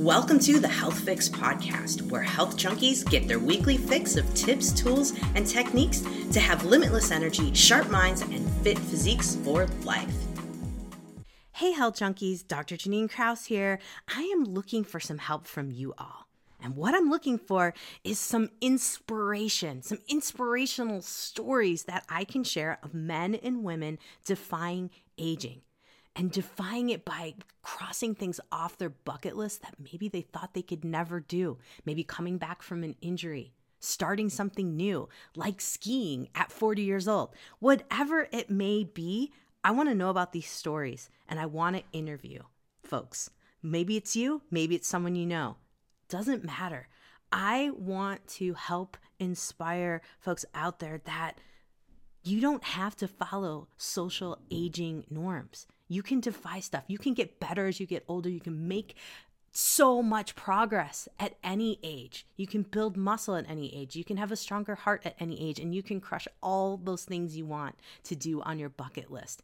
Welcome to the Health Fix Podcast, where health junkies get their weekly fix of tips, tools, and techniques to have limitless energy, sharp minds, and fit physiques for life. Hey, health junkies, Dr. Jannine Krause here. I am looking for some help from you all. And what I'm looking for is some inspiration, some inspirational stories that I can share of men and women defying aging and defying it by crossing things off their bucket list that maybe they thought they could never do. Maybe coming back from an injury, starting something new, like skiing at 40 years old. Whatever it may be, I want to know about these stories and I want to interview folks. Maybe it's you, maybe it's someone you know. Doesn't matter. I want to help inspire folks out there that you don't have to follow social aging norms. You can defy stuff. You can get better as you get older. You can make so much progress at any age. You can build muscle at any age. You can have a stronger heart at any age, and you can crush all those things you want to do on your bucket list.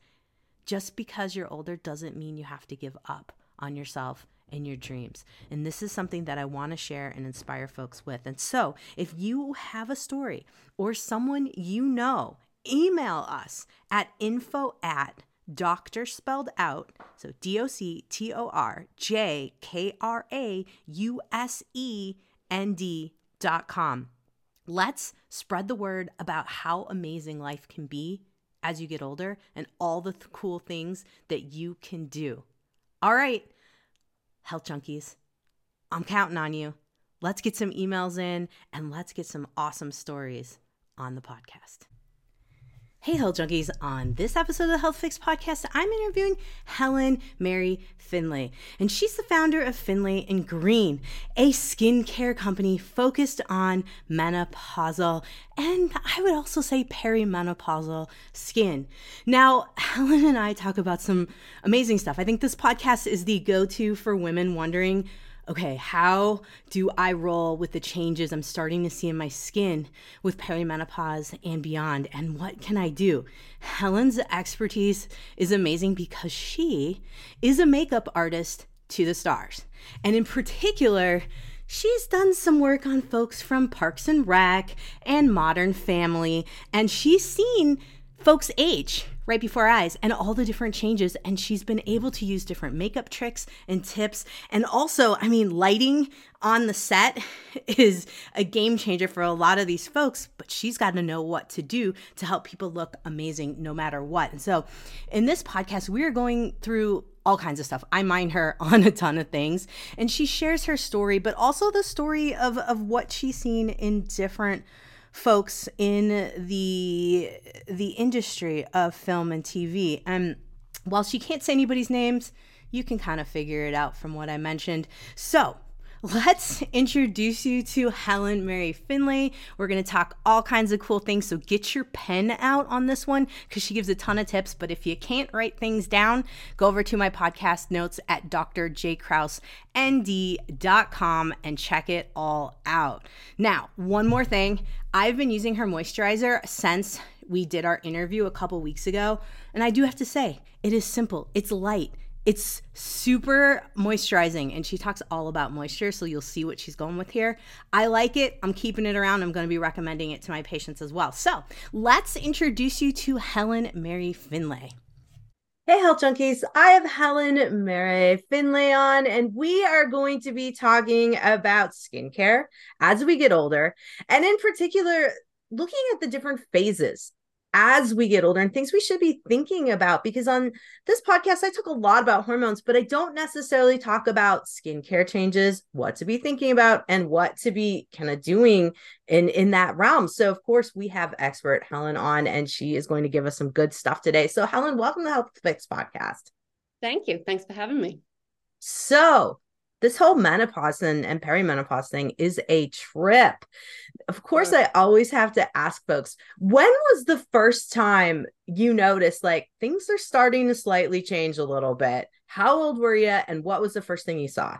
Just because you're older doesn't mean you have to give up on yourself and your dreams. And this is something that I want to share and inspire folks with. And so, if you have a story or someone you know, email us at info at doctor spelled out. So D O C T O R J K R A U S E N D dot com. Let's spread the word about how amazing life can be as you get older and all the th- cool things that you can do. All right, health junkies, I'm counting on you. Let's get some emails in and let's get some awesome stories on the podcast. Hey, Health Junkies. On this episode of the Health Fix podcast, I'm interviewing Helen Mary Finlay. And she's the founder of Finlay and Green, a skincare company focused on menopausal and I would also say perimenopausal skin. Now, Helen and I talk about some amazing stuff. I think this podcast is the go to for women wondering okay, how do I roll with the changes I'm starting to see in my skin with perimenopause and beyond? And what can I do? Helen's expertise is amazing because she is a makeup artist to the stars. And in particular, she's done some work on folks from Parks and Rec and Modern Family, and she's seen folks age right before our eyes and all the different changes and she's been able to use different makeup tricks and tips and also i mean lighting on the set is a game changer for a lot of these folks but she's got to know what to do to help people look amazing no matter what and so in this podcast we're going through all kinds of stuff. I mind her on a ton of things. And she shares her story, but also the story of, of what she's seen in different folks in the the industry of film and TV. And while she can't say anybody's names, you can kind of figure it out from what I mentioned. So, let's introduce you to Helen Marray-Finlay. We're going to talk all kinds of cool things. So get your pen out on this one because she gives a ton of tips. But if you can't write things down, go over to my podcast notes at drjkrausend.com and check it all out. Now, one more thing I've been using her moisturizer since we did our interview a couple weeks ago. And I do have to say, it is simple, it's light it's super moisturizing, and she talks all about moisture, so you'll see what she's going with here. I like it. I'm keeping it around. I'm going to be recommending it to my patients as well. So let's introduce you to Helen Marray-Finlay. Hey, health junkies. I have Helen Marray-Finlay on, and we are going to be talking about skincare as we get older, and in particular, looking at the different phases as we get older and things we should be thinking about because on this podcast I talk a lot about hormones but I don't necessarily talk about skincare changes what to be thinking about and what to be kind of doing in in that realm. So of course we have expert Helen on and she is going to give us some good stuff today. So Helen welcome to Health Fix podcast. Thank you. Thanks for having me. So this whole menopause and, and perimenopause thing is a trip. Of course, I always have to ask folks, when was the first time you noticed like things are starting to slightly change a little bit? How old were you and what was the first thing you saw?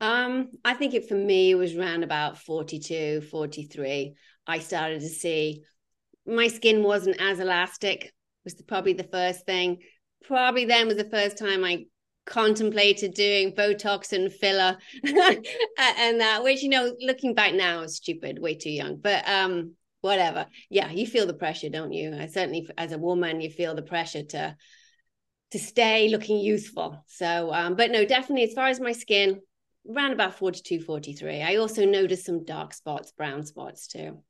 Um, I think it for me was around about 42, 43. I started to see my skin wasn't as elastic, was the, probably the first thing. Probably then was the first time I contemplated doing Botox and filler and that, which you know, looking back now is stupid, way too young. But um, whatever. Yeah, you feel the pressure, don't you? I certainly, as a woman, you feel the pressure to to stay looking youthful. So, um, but no, definitely as far as my skin, around about 42, 43. I also noticed some dark spots, brown spots too.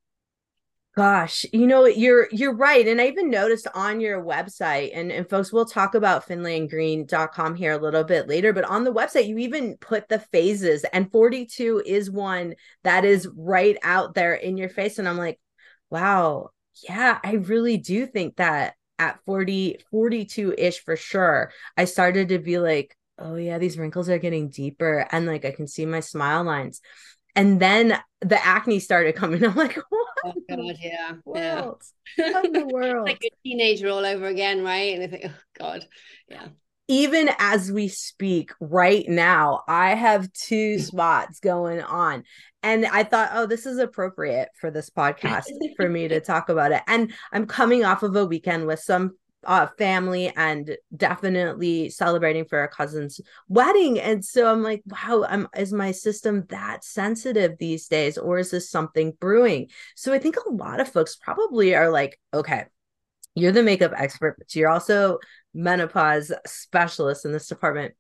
Gosh, you know, you're you're right. And I even noticed on your website, and, and folks, we'll talk about finlayandgreen.com here a little bit later, but on the website, you even put the phases, and 42 is one that is right out there in your face. And I'm like, wow, yeah, I really do think that at 40, 42 ish for sure, I started to be like, oh yeah, these wrinkles are getting deeper. And like I can see my smile lines. And then the acne started coming. I'm like, what? Oh God, yeah. World? Yeah. the world. like a teenager all over again, right? And I think, oh God. Yeah. Even as we speak right now, I have two spots going on. And I thought, oh, this is appropriate for this podcast for me to talk about it. And I'm coming off of a weekend with some uh, family and definitely celebrating for a cousin's wedding. And so I'm like, wow, I'm, is my system that sensitive these days, or is this something brewing? So I think a lot of folks probably are like, okay, you're the makeup expert, but you're also menopause specialist in this department.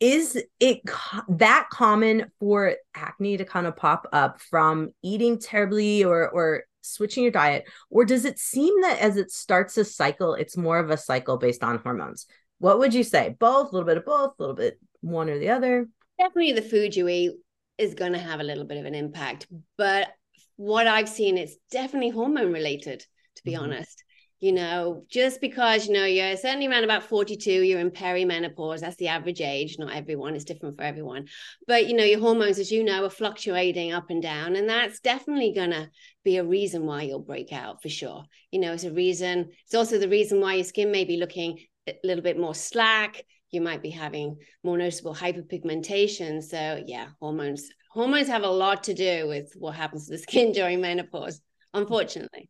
Is it co- that common for acne to kind of pop up from eating terribly or or switching your diet or does it seem that as it starts a cycle it's more of a cycle based on hormones? What would you say? Both a little bit of both a little bit one or the other? Definitely the food you eat is going to have a little bit of an impact but what i've seen is definitely hormone related to be mm-hmm. honest you know, just because, you know, you're certainly around about 42, you're in perimenopause, that's the average age. Not everyone it's different for everyone. But, you know, your hormones, as you know, are fluctuating up and down. And that's definitely going to be a reason why you'll break out for sure. You know, it's a reason. It's also the reason why your skin may be looking a little bit more slack. You might be having more noticeable hyperpigmentation. So, yeah, hormones. Hormones have a lot to do with what happens to the skin during menopause, unfortunately.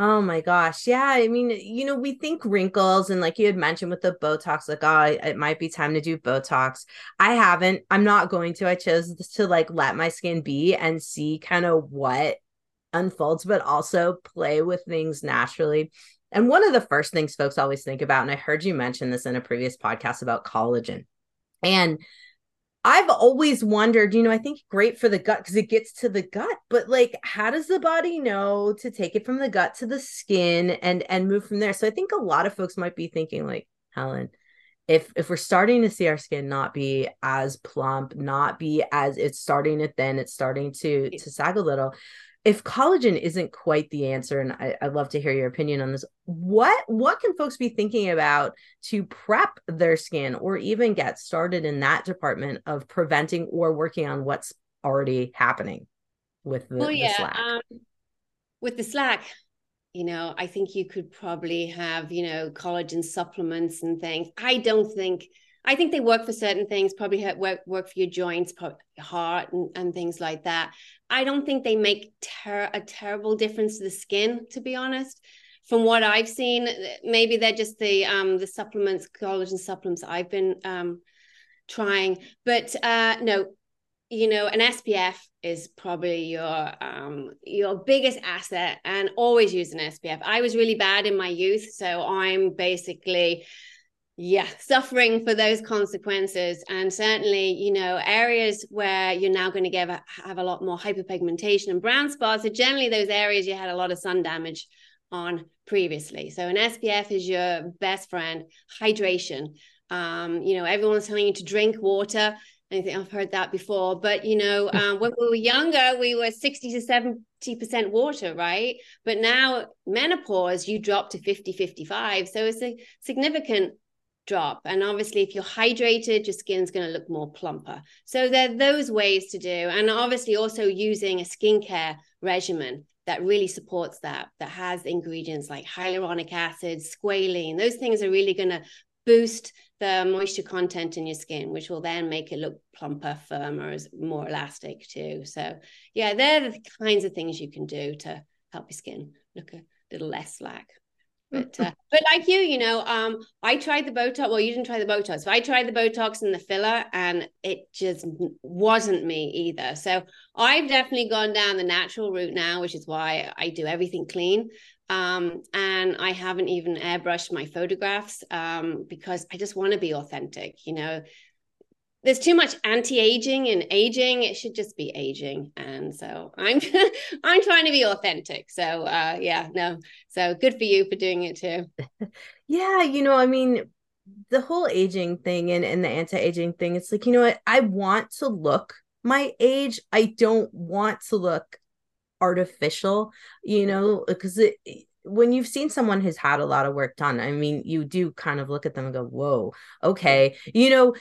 Oh my gosh. Yeah. I mean, you know, we think wrinkles and like you had mentioned with the Botox, like, oh, it might be time to do Botox. I haven't. I'm not going to. I chose to like let my skin be and see kind of what unfolds, but also play with things naturally. And one of the first things folks always think about, and I heard you mention this in a previous podcast about collagen. And I've always wondered, you know, I think great for the gut because it gets to the gut, but like how does the body know to take it from the gut to the skin and and move from there? So I think a lot of folks might be thinking like, Helen, if if we're starting to see our skin not be as plump, not be as it's starting to thin, it's starting to to sag a little, if collagen isn't quite the answer and I, would love to hear your opinion on this what what can folks be thinking about to prep their skin or even get started in that department of preventing or working on what's already happening with the, well, yeah, the slack? um, with the slack you know i think you could probably have you know collagen supplements and things. I don't think I think they work for certain things, probably work work for your joints, heart, and, and things like that. I don't think they make ter- a terrible difference to the skin, to be honest. From what I've seen, maybe they're just the um, the supplements, collagen supplements I've been um, trying. But uh, no, you know, an SPF is probably your um, your biggest asset, and always use an SPF. I was really bad in my youth, so I'm basically yeah suffering for those consequences. And certainly you know areas where you're now going to give have a lot more hyperpigmentation and brown spots are generally those areas you had a lot of sun damage on previously. So an spf is your best friend hydration. Um, you know everyone's telling you to drink water. I think I've heard that before, but you know, um, when we were younger, we were 60 to 70% water, right? But now, menopause, you drop to 50, 55. So it's a significant drop. And obviously, if you're hydrated, your skin's going to look more plumper. So there are those ways to do. And obviously, also using a skincare regimen that really supports that, that has ingredients like hyaluronic acid, squalene. Those things are really going to boost the moisture content in your skin, which will then make it look plumper, firmer, more elastic too. So, yeah, they're the kinds of things you can do to help your skin look a little less slack. But uh, but like you, you know, um, I tried the Botox. Well, you didn't try the Botox. So I tried the Botox and the filler, and it just wasn't me either. So I've definitely gone down the natural route now, which is why I do everything clean. Um, and I haven't even airbrushed my photographs um, because I just want to be authentic. You know, there's too much anti-aging and aging. It should just be aging. And so i'm i'm trying to be authentic. So uh yeah no. So good for you for doing it too. Yeah you know i mean the whole aging thing and, and the anti-aging thing it's like you know what? I want to look my age. I don't want to look artificial you know because it when you've seen someone who's had a lot of work done, I mean, you do kind of look at them and go, whoa, okay. You know,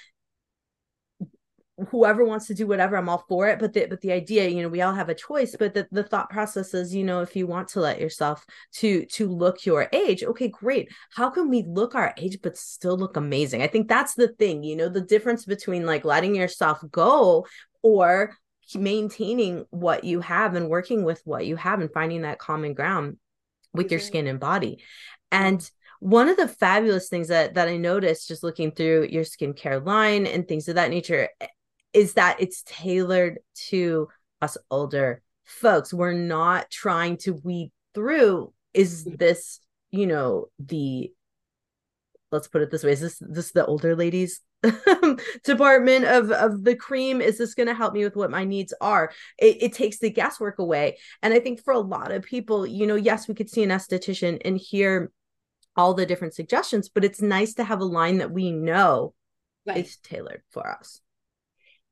whoever wants to do whatever i'm all for it. But the but the idea you know we all have a choice but the, the thought process is you know if you want to let yourself to to look your age okay great. How can we look our age but still look amazing? I think that's the thing you know the difference between like letting yourself go or maintaining what you have and working with what you have and finding that common ground with your mm-hmm. skin and body. And one of the fabulous things that that I noticed just looking through your skincare line and things of that nature is that it's tailored to us older folks. We're not trying to weed through is this, you know, the let's put it this way, is this this the older ladies department of of the cream is this going to help me with what my needs are it, it takes the guesswork away and i think for a lot of people you know yes we could see an esthetician and hear all the different suggestions but it's nice to have a line that we know right. is tailored for us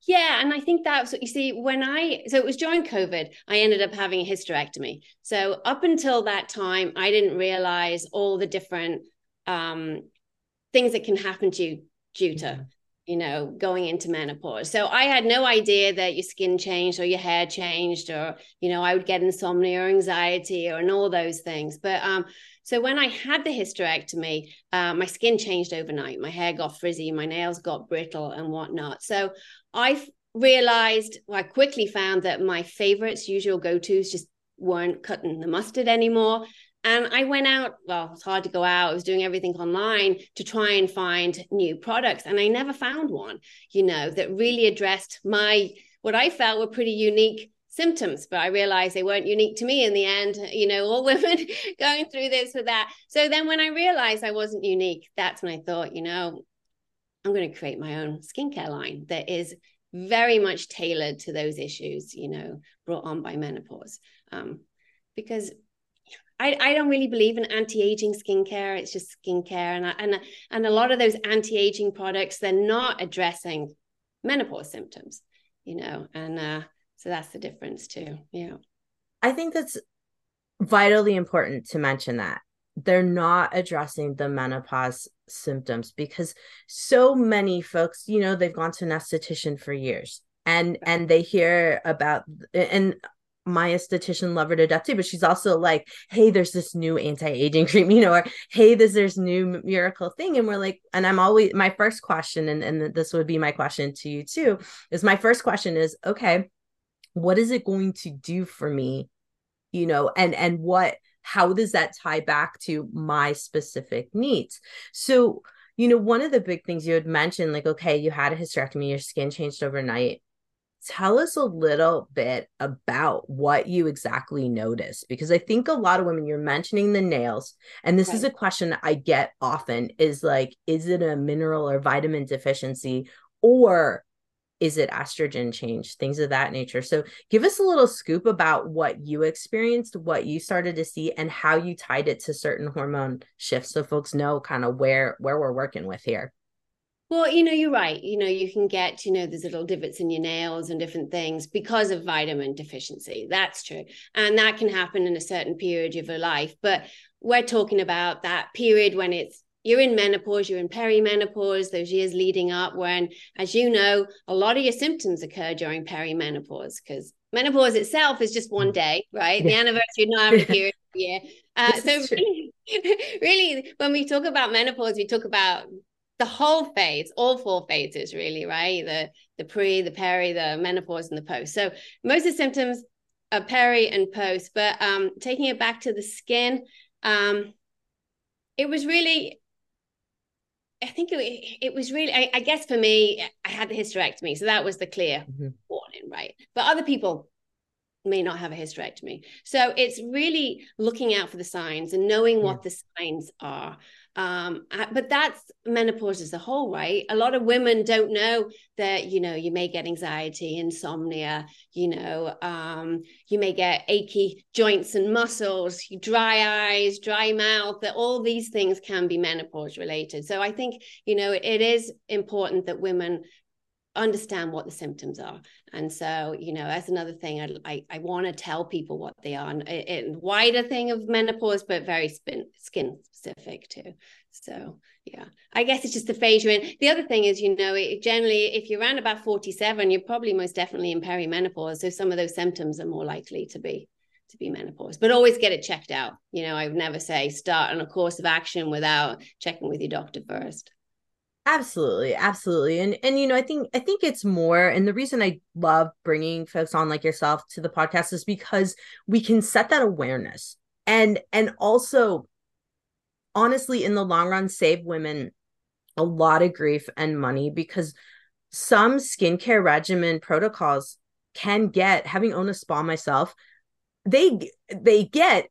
yeah, and I think that's what you see when I so it was during COVID, I ended up having a hysterectomy. So up until that time, I didn't realize all the different um, things that can happen to you due to mm-hmm. You know going into menopause. So I had no idea that your skin changed or your hair changed or you know I would get insomnia or anxiety or and all those things. But um so when I had the hysterectomy, uh, my skin changed overnight. My hair got frizzy, my nails got brittle and whatnot. So I realized, well, I quickly found that my favorites, usual go tos, just weren't cutting the mustard anymore. And I went out, well, it's hard to go out. I was doing everything online to try and find new products. And I never found one, you know, that really addressed my, what I felt were pretty unique symptoms, but I realized they weren't unique to me in the end. You know, all women going through this with that. So then when I realized I wasn't unique, that's when I thought, you know, I'm going to create my own skincare line that is very much tailored to those issues, you know, brought on by menopause. Um, because I, I don't really believe in anti-aging skincare. It's just skincare, and I, and and a lot of those anti-aging products they're not addressing menopause symptoms, you know, and uh, so that's the difference too. Yeah, I think that's vitally important to mention that they're not addressing the menopause symptoms because so many folks you know they've gone to an esthetician for years and and they hear about and my esthetician love her to death too but she's also like hey there's this new anti-aging cream you know or hey this there's new miracle thing and we're like and i'm always my first question and, and this would be my question to you too is my first question is okay what is it going to do for me? You know and and what how does that tie back to my specific needs? So you know one of the big things you had mentioned like okay you had a hysterectomy your skin changed overnight tell us a little bit about what you exactly noticed because i think a lot of women you're mentioning the nails and this right. is a question i get often is like is it a mineral or vitamin deficiency or is it estrogen change things of that nature so give us a little scoop about what you experienced what you started to see and how you tied it to certain hormone shifts so folks know kind of where where we're working with here well, you know, you're right. You know, you can get, you know, there's little divots in your nails and different things because of vitamin deficiency. That's true. And that can happen in a certain period of your life. But we're talking about that period when it's you're in menopause, you're in perimenopause, those years leading up when, as you know, a lot of your symptoms occur during perimenopause because menopause itself is just one mm. day, right? The anniversary, not every period of the year. Uh, so really, really, when we talk about menopause, we talk about the whole phase, all four phases, really, right? The the pre, the peri, the menopause, and the post. So most of the symptoms are peri and post, but um, taking it back to the skin, um, it was really I think it, it was really, I, I, guess for me, I had the hysterectomy. So that was the clear mm-hmm. warning, right? But other people may not have a hysterectomy. So it's really looking out for the signs and knowing what the signs are. Um, but that's menopause as a whole, right? A lot of women don't know that, you know, you may get anxiety, insomnia, you know, um, you may get achy joints and muscles, dry eyes, dry mouth, that all these things can be menopause related. So I think, you know, it, it is important that women understand what the symptoms are and so you know that's another thing i i, I want to tell people what they are and wider thing of menopause but very spin, skin specific too. So yeah i guess it's just the phase you're in the other thing is you know it, generally if you're around about 47 you're probably most definitely in perimenopause so some of those symptoms are more likely to be to be menopause but always get it checked out. You know i would never say start on a course of action without checking with your doctor first absolutely absolutely and and you know i think i think it's more and the reason i love bringing folks on like yourself to the podcast is because we can set that awareness and and also honestly in the long run save women a lot of grief and money because some skincare regimen protocols can get having owned a spa myself they they get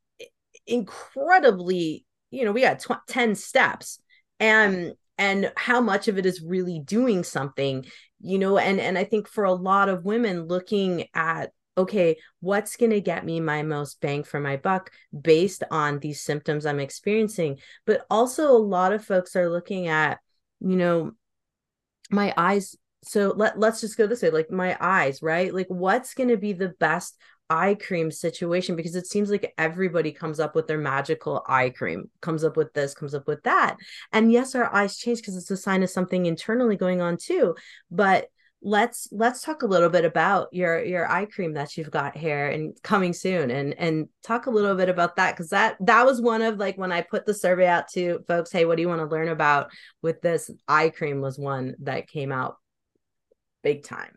incredibly you know we got tw- 10 steps and and how much of it is really doing something you know and and i think for a lot of women looking at okay what's going to get me my most bang for my buck based on these symptoms i'm experiencing? But also a lot of folks are looking at you know my eyes. So let, let's just go this way like my eyes right? Like what's going to be the best eye cream situation because it seems like everybody comes up with their magical eye cream comes up with this comes up with that. And yes our eyes change because it's a sign of something internally going on too. But let's let's talk a little bit about your your eye cream that you've got here and coming soon and and talk a little bit about that because that that was one of like when i put the survey out to folks hey what do you want to learn about with this eye cream? was one that came out big time.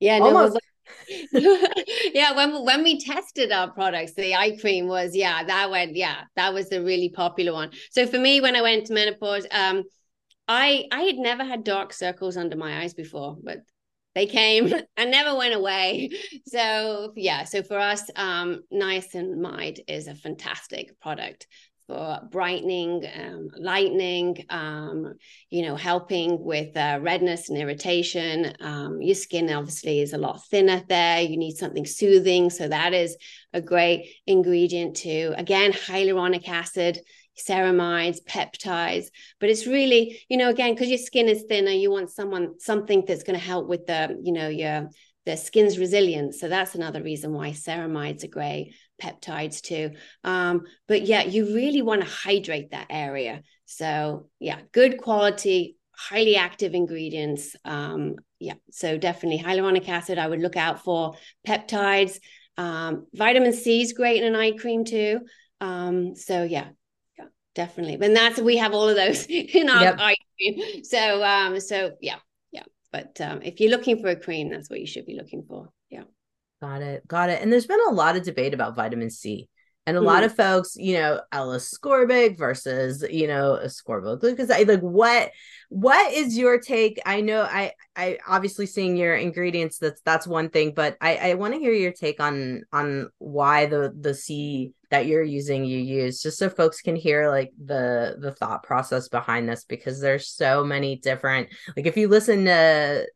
Yeah no, almost yeah, when when we tested our products, the eye cream was yeah, that went yeah, that was the really popular one. So for me, when I went to menopause, um, I I had never had dark circles under my eyes before, but they came and never went away. So yeah, so for us, um, niacinamide is a fantastic product brightening, um, lightening, um, you know, helping with uh, redness and irritation. Um, your skin obviously is a lot thinner there. You need something soothing. So that is a great ingredient too. Again, hyaluronic acid, ceramides, peptides. But it's really, you know, again, because your skin is thinner, you want someone, something that's going to help with the, you know, your the skin's resilience. So that's another reason why ceramides are great peptides too. Um, but yeah, you really want to hydrate that area. So yeah, good quality, highly active ingredients. Um, yeah, so definitely hyaluronic acid. I would look out for peptides. Um, vitamin C is great in an eye cream too. Um, so yeah, yeah, definitely. And that's we have all of those in our yep. eye cream. So um, so yeah, yeah. But um, if you're looking for a cream, that's what you should be looking for. Got it. Got it. And there's been a lot of debate about vitamin C. And a mm. lot of folks, you know, L-ascorbic versus, you know, ascorbyl glucoside. Like, what, what is your take? I know, I, I obviously seeing your ingredients. That's that's one thing, but I, I want to hear your take on on why the the C that you're using you use, just so folks can hear like the the thought process behind this, because there's so many different. Like, if you listen to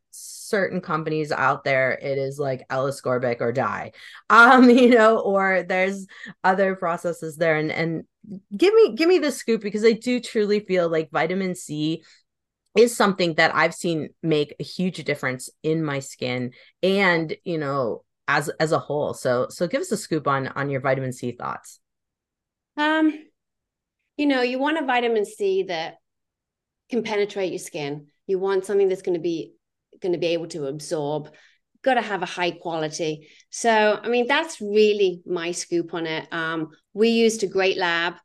certain companies out there it is like L-ascorbic or die. Um you know or there's other processes there. And and give me give me the scoop because i do truly feel like vitamin c is something that i've seen make a huge difference in my skin and you know as as a whole. So so give us a scoop on on your vitamin c thoughts. Um you know you want a vitamin c that can penetrate your skin. You want something that's going to be going to be able to absorb got to have a high quality. So i mean that's really my scoop on it. Um, we used a great lab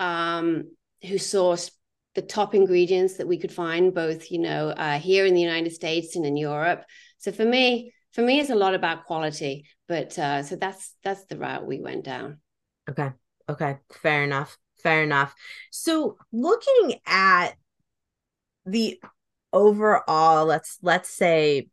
um, who sourced the top ingredients that we could find both you know uh, here in the united states and in europe. So for me for me it's a lot about quality but uh, so that's that's the route we went down. Okay. Okay. Fair enough. Fair enough. So looking at the overall, let's let's say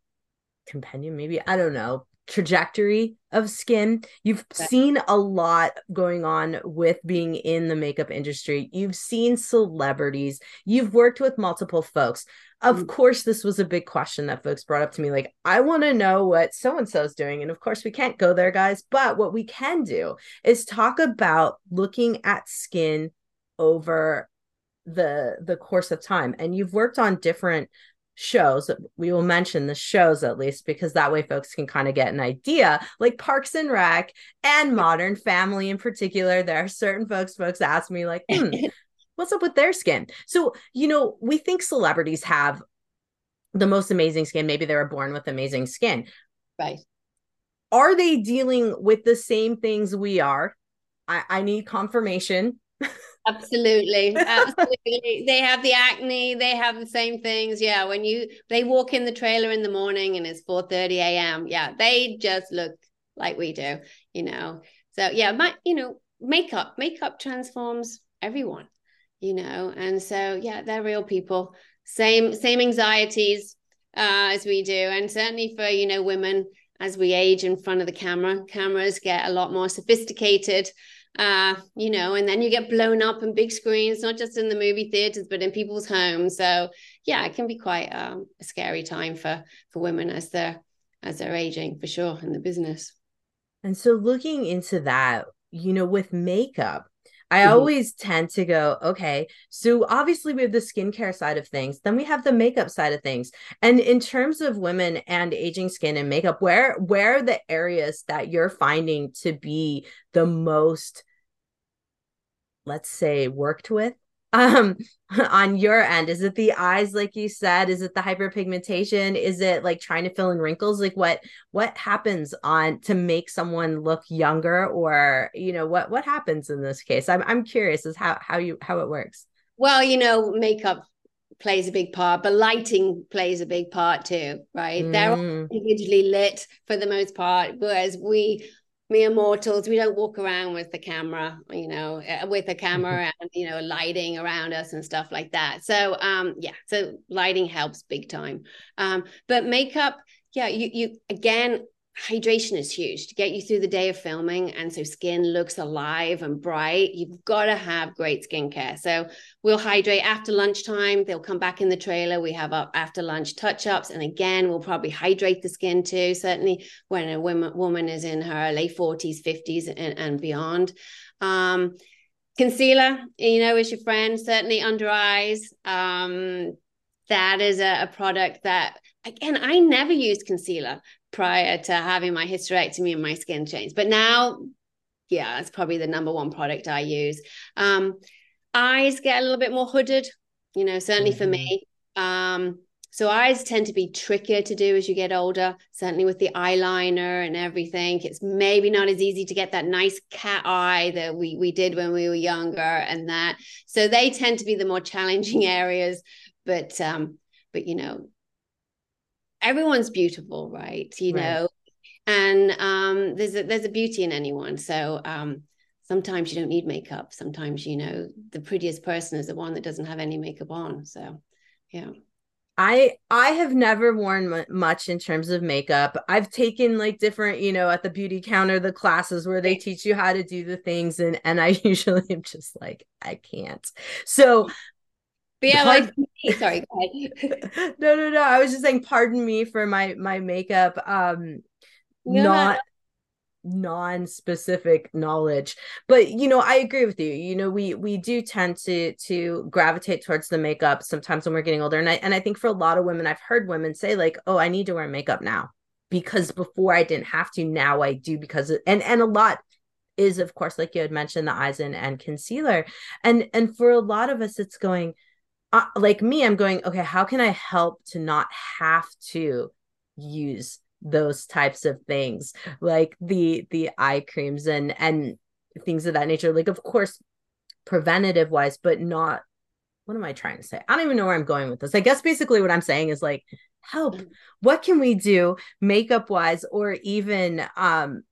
compendium, maybe I don't know, trajectory of skin. You've seen a lot going on with being in the makeup industry. You've seen celebrities, you've worked with multiple folks. Of mm-hmm. course, this was a big question that folks brought up to me like, I want to know what so and so is doing. And of course, we can't go there, guys. But what we can do is talk about looking at skin over the the course of time. And you've worked on different shows. We will mention the shows at least because that way folks can kind of get an idea like parks and rec and modern family in particular. There are certain folks folks ask me like hmm, what's up with their skin? So you know we think celebrities have the most amazing skin. Maybe they were born with amazing skin. Right. Are they dealing with the same things we are? I, I need confirmation Absolutely. Absolutely. they have the acne, they have the same things. Yeah. When you they walk in the trailer in the morning and it's 4 30 a.m. Yeah, they just look like we do, you know. So yeah, my you know, makeup, makeup transforms everyone, you know, and so yeah, they're real people. Same, same anxieties uh, as we do. And certainly for, you know, women as we age in front of the camera, cameras get a lot more sophisticated uh, you know, and then you get blown up in big screens, not just in the movie theaters, but in people's homes. So yeah, it can be quite um, a scary time for for women as they're as they're aging for sure in the business. And so looking into that, you know, with makeup, I mm-hmm. always tend to go, okay, so obviously we have the skincare side of things, then we have the makeup side of things. And in terms of women and aging skin and makeup, where where are the areas that you're finding to be the most let's say worked with um on your end is it the eyes like you said? Is it the hyperpigmentation? Is it like trying to fill in wrinkles? Like what what happens on to make someone look younger or you know what what happens in this case? I'm, I'm curious as how how you how it works. Well you know makeup plays a big part but lighting plays a big part too right? Mm. they're individually lit for the most part whereas we mere mortals we don't walk around with the camera you know uh, with a camera mm-hmm. and you know lighting around us and stuff like that so um yeah so lighting helps big time um but makeup yeah you you again hydration is huge. To get you through the day of filming and so skin looks alive and bright you've got to have great skincare. So we'll hydrate after lunchtime. They'll come back in the trailer. We have up after lunch touch ups and again we'll probably hydrate the skin too certainly when a woman, woman is in her late 40s 50s and, and beyond. Um, concealer you know is your friend certainly under eyes. Um, that is a, a product that again i never used concealer prior to having my hysterectomy and my skin change. But now, yeah, it's probably the number one product I use. Um, eyes get a little bit more hooded, you know, certainly mm-hmm. for me. Um, so eyes tend to be trickier to do as you get older, certainly with the eyeliner and everything. It's maybe not as easy to get that nice cat eye that we we did when we were younger and that. So they tend to be the more challenging areas, but um but you know, everyone's beautiful, right? You right. know, and um, there's a there's a beauty in anyone. So um, sometimes you don't need makeup. Sometimes you know the prettiest person is the one that doesn't have any makeup on. So yeah. I I have never worn much in terms of makeup. I've taken like different, you know, at the beauty counter the classes where they teach you how to do the things and and I usually am just like I can't. So but yeah, like sorry, go ahead. no, no, no. I was just saying, pardon me for my my makeup. Um, no, not non-specific knowledge but you know i agree with you you know we we do tend to to gravitate towards the makeup sometimes when we're getting older and i and i think for a lot of women i've heard women say like oh i need to wear makeup now because before i didn't have to now i do because of, and and a lot is of course like you had mentioned the eyes and and concealer and and for a lot of us it's going uh, like me, I'm going, okay, how can I help to not have to use those types of things? Like the the eye creams and and things of that nature like of course preventative wise but not what am i trying to say? I don't even know where i'm going with this. I guess basically what i'm saying is like help. Mm. what can we do makeup wise or even um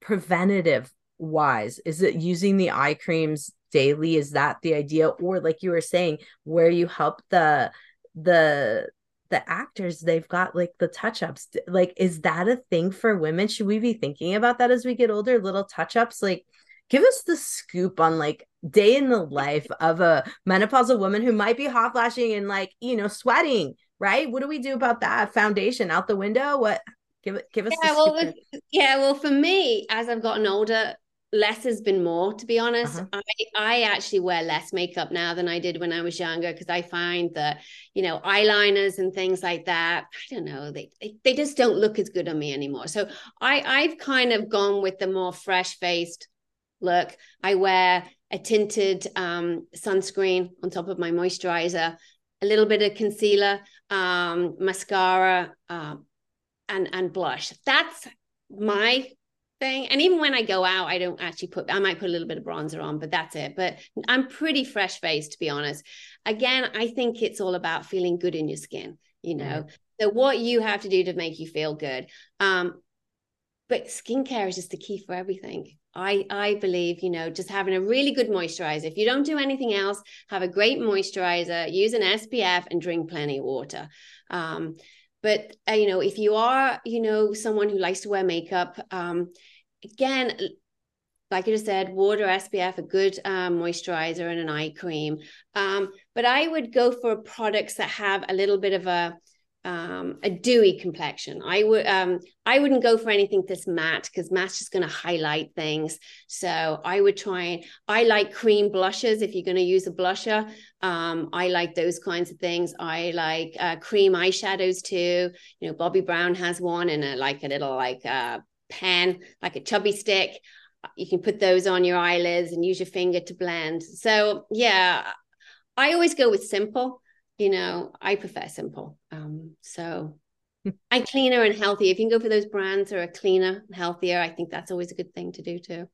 preventative wise is it using the eye creams daily? Is that the idea? Or like you were saying where you help the the the actors they've got like the touch ups like is that a thing for women? Should we be thinking about that as we get older? Little touch ups like give us the scoop on like day in the life of a menopausal woman who might be hot flashing and like you know sweating right? What do we do about that? Foundation out the window? What? Give it give us yeah well yeah well for me as i've gotten older less has been more to be honest. Uh-huh. i i actually wear less makeup now than i did when i was younger because i find that you know eyeliners and things like that i don't know they, they they just don't look as good on me anymore. So i i've kind of gone with the more fresh faced look. I wear a tinted um, sunscreen on top of my moisturizer a little bit of concealer um, mascara uh, and and blush. That's my thing. And even when I go out, I don't actually put, I might put a little bit of bronzer on, but that's it. But I'm pretty fresh faced, to be honest. Again, I think it's all about feeling good in your skin, you know? Mm. So what you have to do to make you feel good. Um, but skincare is just the key for everything. I I believe, you know, just having a really good moisturizer. If you don't do anything else, have a great moisturizer, use an SPF and drink plenty of water. Um, but uh, you know, if you are, you know, someone who likes to wear makeup, um, again, like I just said, water, SPF, a good um, moisturizer, and an eye cream. Um, but I would go for products that have a little bit of a um, a dewy complexion. I would um, I wouldn't go for anything that's matte because matte's just going to highlight things. So I would try and I like cream blushes if you're going to use a blusher. Um, I like those kinds of things. I like uh, cream eyeshadows too. You know, Bobbi Brown has one and a, like a little like uh, pen, like a chubby stick. You can put those on your eyelids and use your finger to blend. So yeah, I always go with simple you know, I prefer simple. Um, so I cleaner and healthy. If you can go for those brands that are cleaner, healthier, I think that's always a good thing to do too.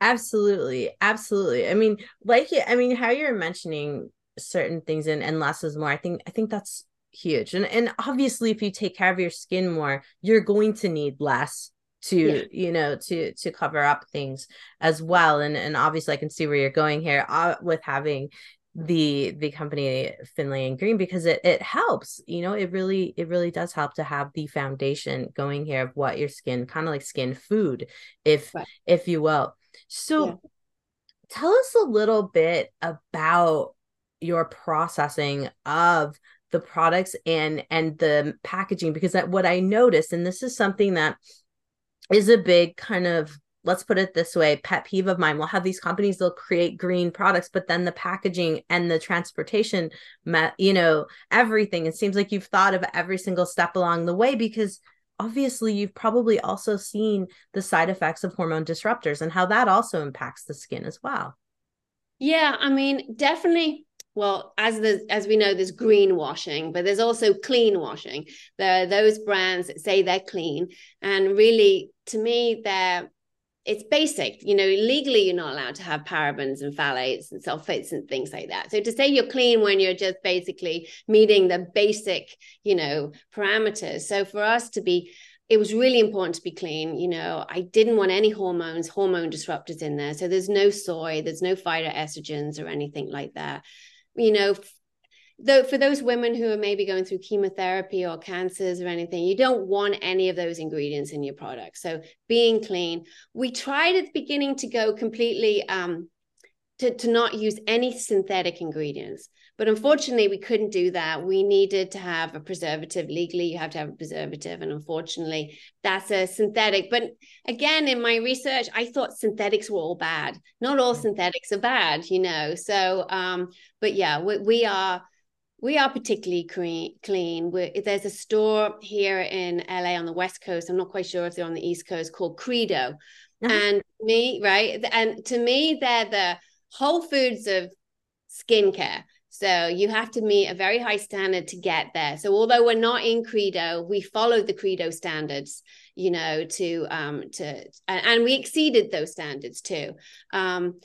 Absolutely. Absolutely. I mean, like I mean, how you're mentioning certain things and, and less is more, I think I think that's huge. And and obviously if you take care of your skin more, you're going to need less to yeah. you know to to cover up things as well and and obviously i can see where you're going here uh, with having the the company Finlay and Green because it it helps you know it really it really does help to have the foundation going here of what your skin kind of like skin food if right. if you will so yeah. tell us a little bit about your processing of the products and and the packaging because that what I noticed and this is something that is a big kind of let's put it this way pet peeve of mine we'll have these companies they'll create green products but then the packaging and the transportation you know everything it seems like you've thought of every single step along the way because obviously you've probably also seen the side effects of hormone disruptors and how that also impacts the skin as well. Yeah i mean definitely well as the as we know there's greenwashing but there's also clean washing. There are those brands that say they're clean and really to me they're it's basic you know legally you're not allowed to have parabens and phthalates and sulfates and things like that. So to say you're clean when you're just basically meeting the basic you know parameters. So for us to be it was really important to be clean. You know i didn't want any hormones. Hormone disruptors in there. So there's no soy there's no phytoestrogens or anything like that. You know though for those women who are maybe going through chemotherapy or cancers or anything you don't want any of those ingredients in your product. So being clean. We tried at the beginning to go completely um, to, to not use any synthetic ingredients but unfortunately we couldn't do that. We needed to have a preservative. Legally you have to have a preservative and unfortunately that's a synthetic. But again in my research i thought synthetics were all bad. Not all synthetics are bad you know? So um but yeah we, we are we are particularly clean. We're, there's a store here in LA on the West Coast. I'm not quite sure if they're on the East Coast called Credo. Uh-huh. And me, right? And to me, they're the Whole Foods of skincare. So you have to meet a very high standard to get there. So although we're not in Credo, we followed the Credo standards, you know, to um to and, and we exceeded those standards too. Um,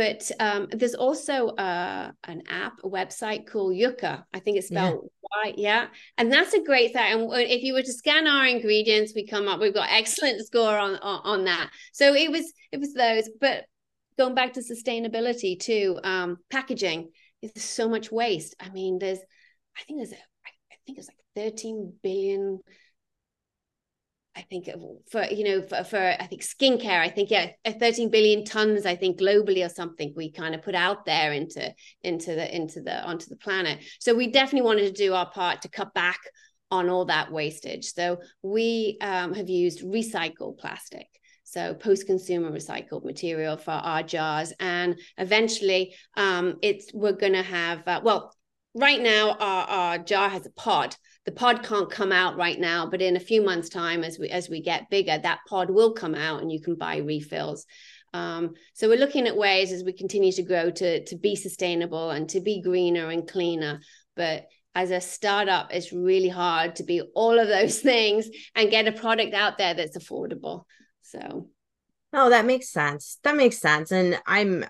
but um, there's also uh, an app, a website called Yuka. I think it's spelled yeah. Y, yeah. And that's a great thing. And if you were to scan our ingredients, we come up. We've got excellent score on, on on that. So it was it was those. But going back to sustainability too, um, packaging. There's so much waste. I mean, there's, I think there's, a, I think it's like 13 billion I think for you know for, for I think skincare I think yeah 13 billion tons I think globally or something we kind of put out there into into the into the onto the planet. So we definitely wanted to do our part to cut back on all that wastage. So we um, have used recycled plastic so post-consumer recycled material for our jars. And eventually um, it's we're going to have uh, well right now our, our jar has a pod the pod can't come out right now but in a few months time as we as we get bigger that pod will come out and you can buy refills um, so we're looking at ways as we continue to grow to to be sustainable and to be greener and cleaner but as a startup it's really hard to be all of those things and get a product out there that's affordable so Oh, that makes sense. That makes sense. And I'm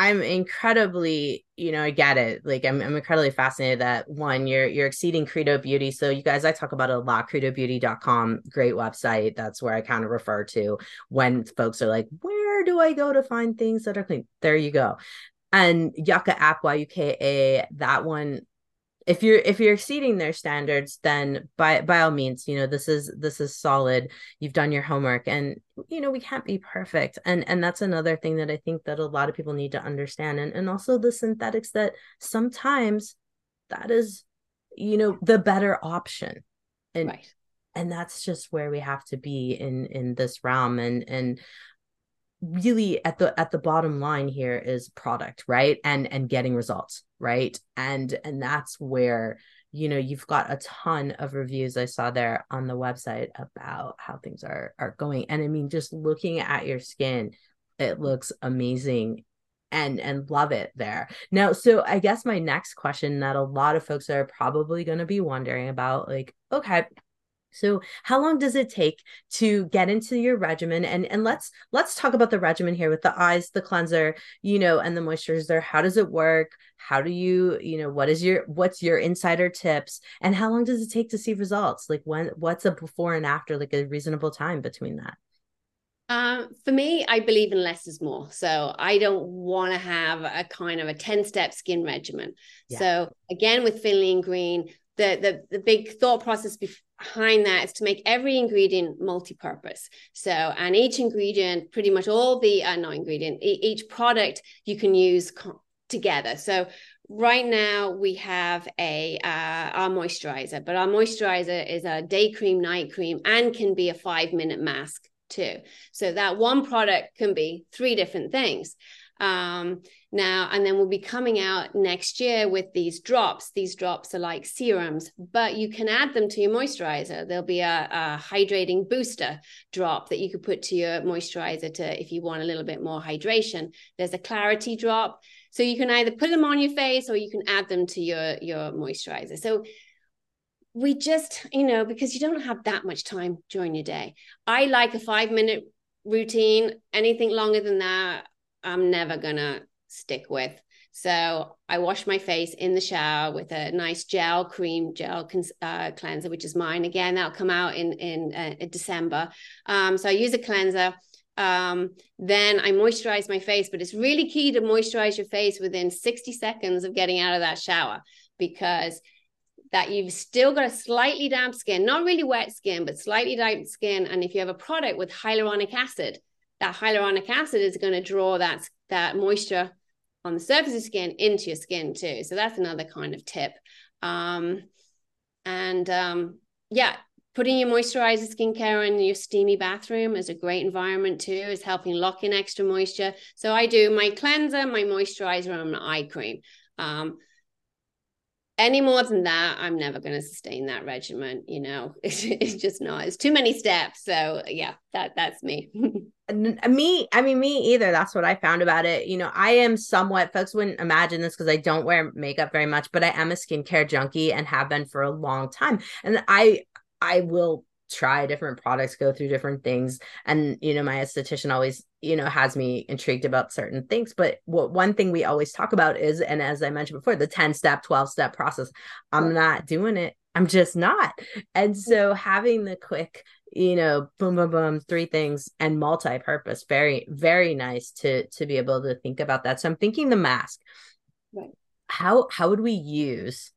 I'm incredibly, you know, I get it. Like I'm, I'm incredibly fascinated that one, you're you're exceeding Credo Beauty. So you guys, I talk about it a lot, credobeauty.com, great website. That's where I kind of refer to when folks are like, where do I go to find things that are clean? There you go. And Yuka app, Y-U-K-A, that one if you're if you're exceeding their standards then by by all means you know this is this is solid. You've done your homework and you know we can't be perfect. And and that's another thing that i think that a lot of people need to understand. And and also the synthetics that sometimes that is you know the better option. And right. and that's just where we have to be in in this realm. And and really at the at the bottom line here is product right? And and getting results right? And and that's where you know you've got a ton of reviews i saw there on the website about how things are are going. And i mean just looking at your skin it looks amazing and and love it there. Now so i guess my next question that a lot of folks are probably going to be wondering about like okay so how long does it take to get into your regimen and and let's let's talk about the regimen here with the eyes the cleanser you know and the moisturizer how does it work how do you you know what is your what's your insider tips and how long does it take to see results like when what's a before and after like a reasonable time between that um, for me, I believe in less is more. So I don't want to have a kind of a 10 step skin regimen. Yeah. So again, with Finlay and Green, the, the, the big thought process behind that is to make every ingredient multi-purpose. So, and each ingredient, pretty much all the, uh, not ingredient, e- each product you can use co- together. So right now we have a uh, our moisturizer, but our moisturizer is a day cream, night cream, and can be a five minute mask too. So that one product can be three different things. Um, now, and then we'll be coming out next year with these drops. These drops are like serums, but you can add them to your moisturizer. There'll be a, a hydrating booster drop that you could put to your moisturizer to if you want a little bit more hydration. There's a clarity drop. So you can either put them on your face or you can add them to your, your moisturizer. So we just, you know, because you don't have that much time during your day. I like a five minute routine. Anything longer than that, I'm never gonna stick with. So I wash my face in the shower with a nice gel cream gel uh, cleanser, which is mine. Again, that'll come out in in, uh, in December. Um, so I use a cleanser. Um, then I moisturize my face, but it's really key to moisturize your face within 60 seconds of getting out of that shower because that you've still got a slightly damp skin, not really wet skin, but slightly damp skin. And if you have a product with hyaluronic acid, that hyaluronic acid is going to draw that, that moisture on the surface of skin into your skin too. So that's another kind of tip. Um, and um, yeah, putting your moisturizer skincare in your steamy bathroom is a great environment too, is helping lock in extra moisture. So I do my cleanser, my moisturizer, and my eye cream. Um, any more than that, I'm never going to sustain that regimen. You know, it's, it's just not. It's too many steps. So yeah, that that's me. Uh, me, I mean, me either. That's what I found about it. You know, I am somewhat. Folks wouldn't imagine this because I don't wear makeup very much, but I am a skincare junkie and have been for a long time. And I, I will try different products, go through different things. And, you know, my esthetician always, you know, has me intrigued about certain things. But what one thing we always talk about is, and as I mentioned before, the 10 step, 12 step process. I'm not doing it I'm just not. And so having the quick, you know, boom, boom, boom, three things and multi-purpose, very, very nice to to be able to think about that. So I'm thinking the mask. Right. How how would we use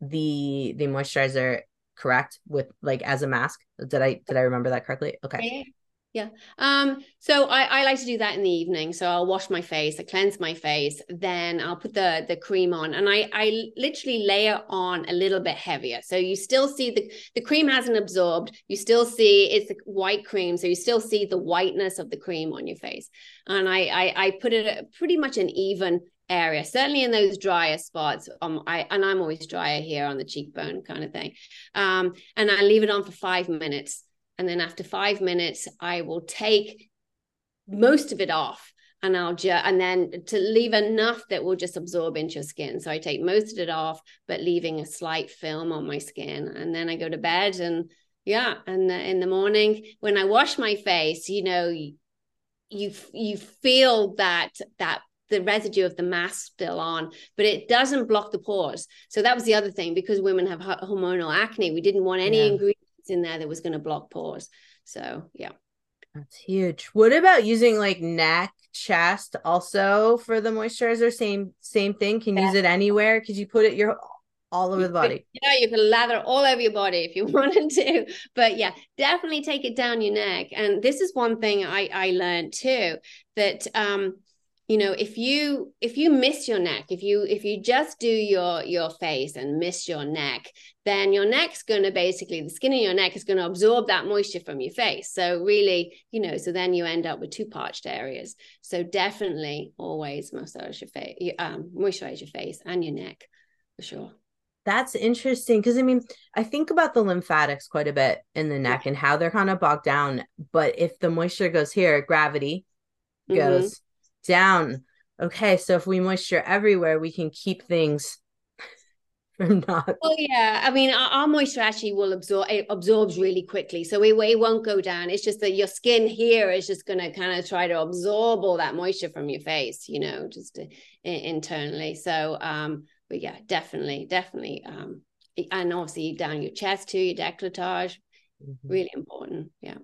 the the moisturizer correct with like as a mask? Did I did I remember that correctly? Okay. Yeah. Um, so I, I like to do that in the evening. So I'll wash my face, I cleanse my face, then I'll put the the cream on and I I literally layer on a little bit heavier. So you still see the the cream hasn't absorbed. You still see it's the white cream. So you still see the whiteness of the cream on your face. And I I, I put it pretty much an even area certainly in those drier spots um i and i'm always drier here on the cheekbone kind of thing um and i leave it on for five minutes and then after five minutes i will take most of it off and I'll just and then to leave enough that will just absorb into your skin. So I take most of it off, but leaving a slight film on my skin, and then I go to bed. And yeah, and in the morning when I wash my face, you know, you you feel that that the residue of the mask still on, but it doesn't block the pores. So that was the other thing because women have hormonal acne. We didn't want any yeah. ingredients in there that was going to block pores. So yeah. That's huge. What about using like neck, chest also for the moisturizer? Same same thing. Can yeah. use it anywhere? Could you put it your all over the body? Yeah, you can lather all over your body if you wanted to. But yeah, definitely take it down your neck. And this is one thing I I learned too that um you know if you if you miss your neck if you if you just do your your face and miss your neck then your neck's going to basically the skin in your neck is going to absorb that moisture from your face so really you know so then you end up with two parched areas so definitely always massage your face um, moisturize your face and your neck for sure that's interesting because I mean, I think about the lymphatics quite a bit in the neck and how they're kind of bogged down. But if the moisture goes here, gravity mm-hmm. Down. Okay, so if we moisture everywhere, we can keep things from not. Oh yeah, I mean, our, our, moisture actually will absorb. It absorbs really quickly, so it, it won't go down. It's just that your skin here is just going to kind of try to absorb all that moisture from your face, you know, just uh, internally. So, um, but yeah, definitely, definitely, um, and obviously down your chest too, your décolletage, mm-hmm. really important. Yeah.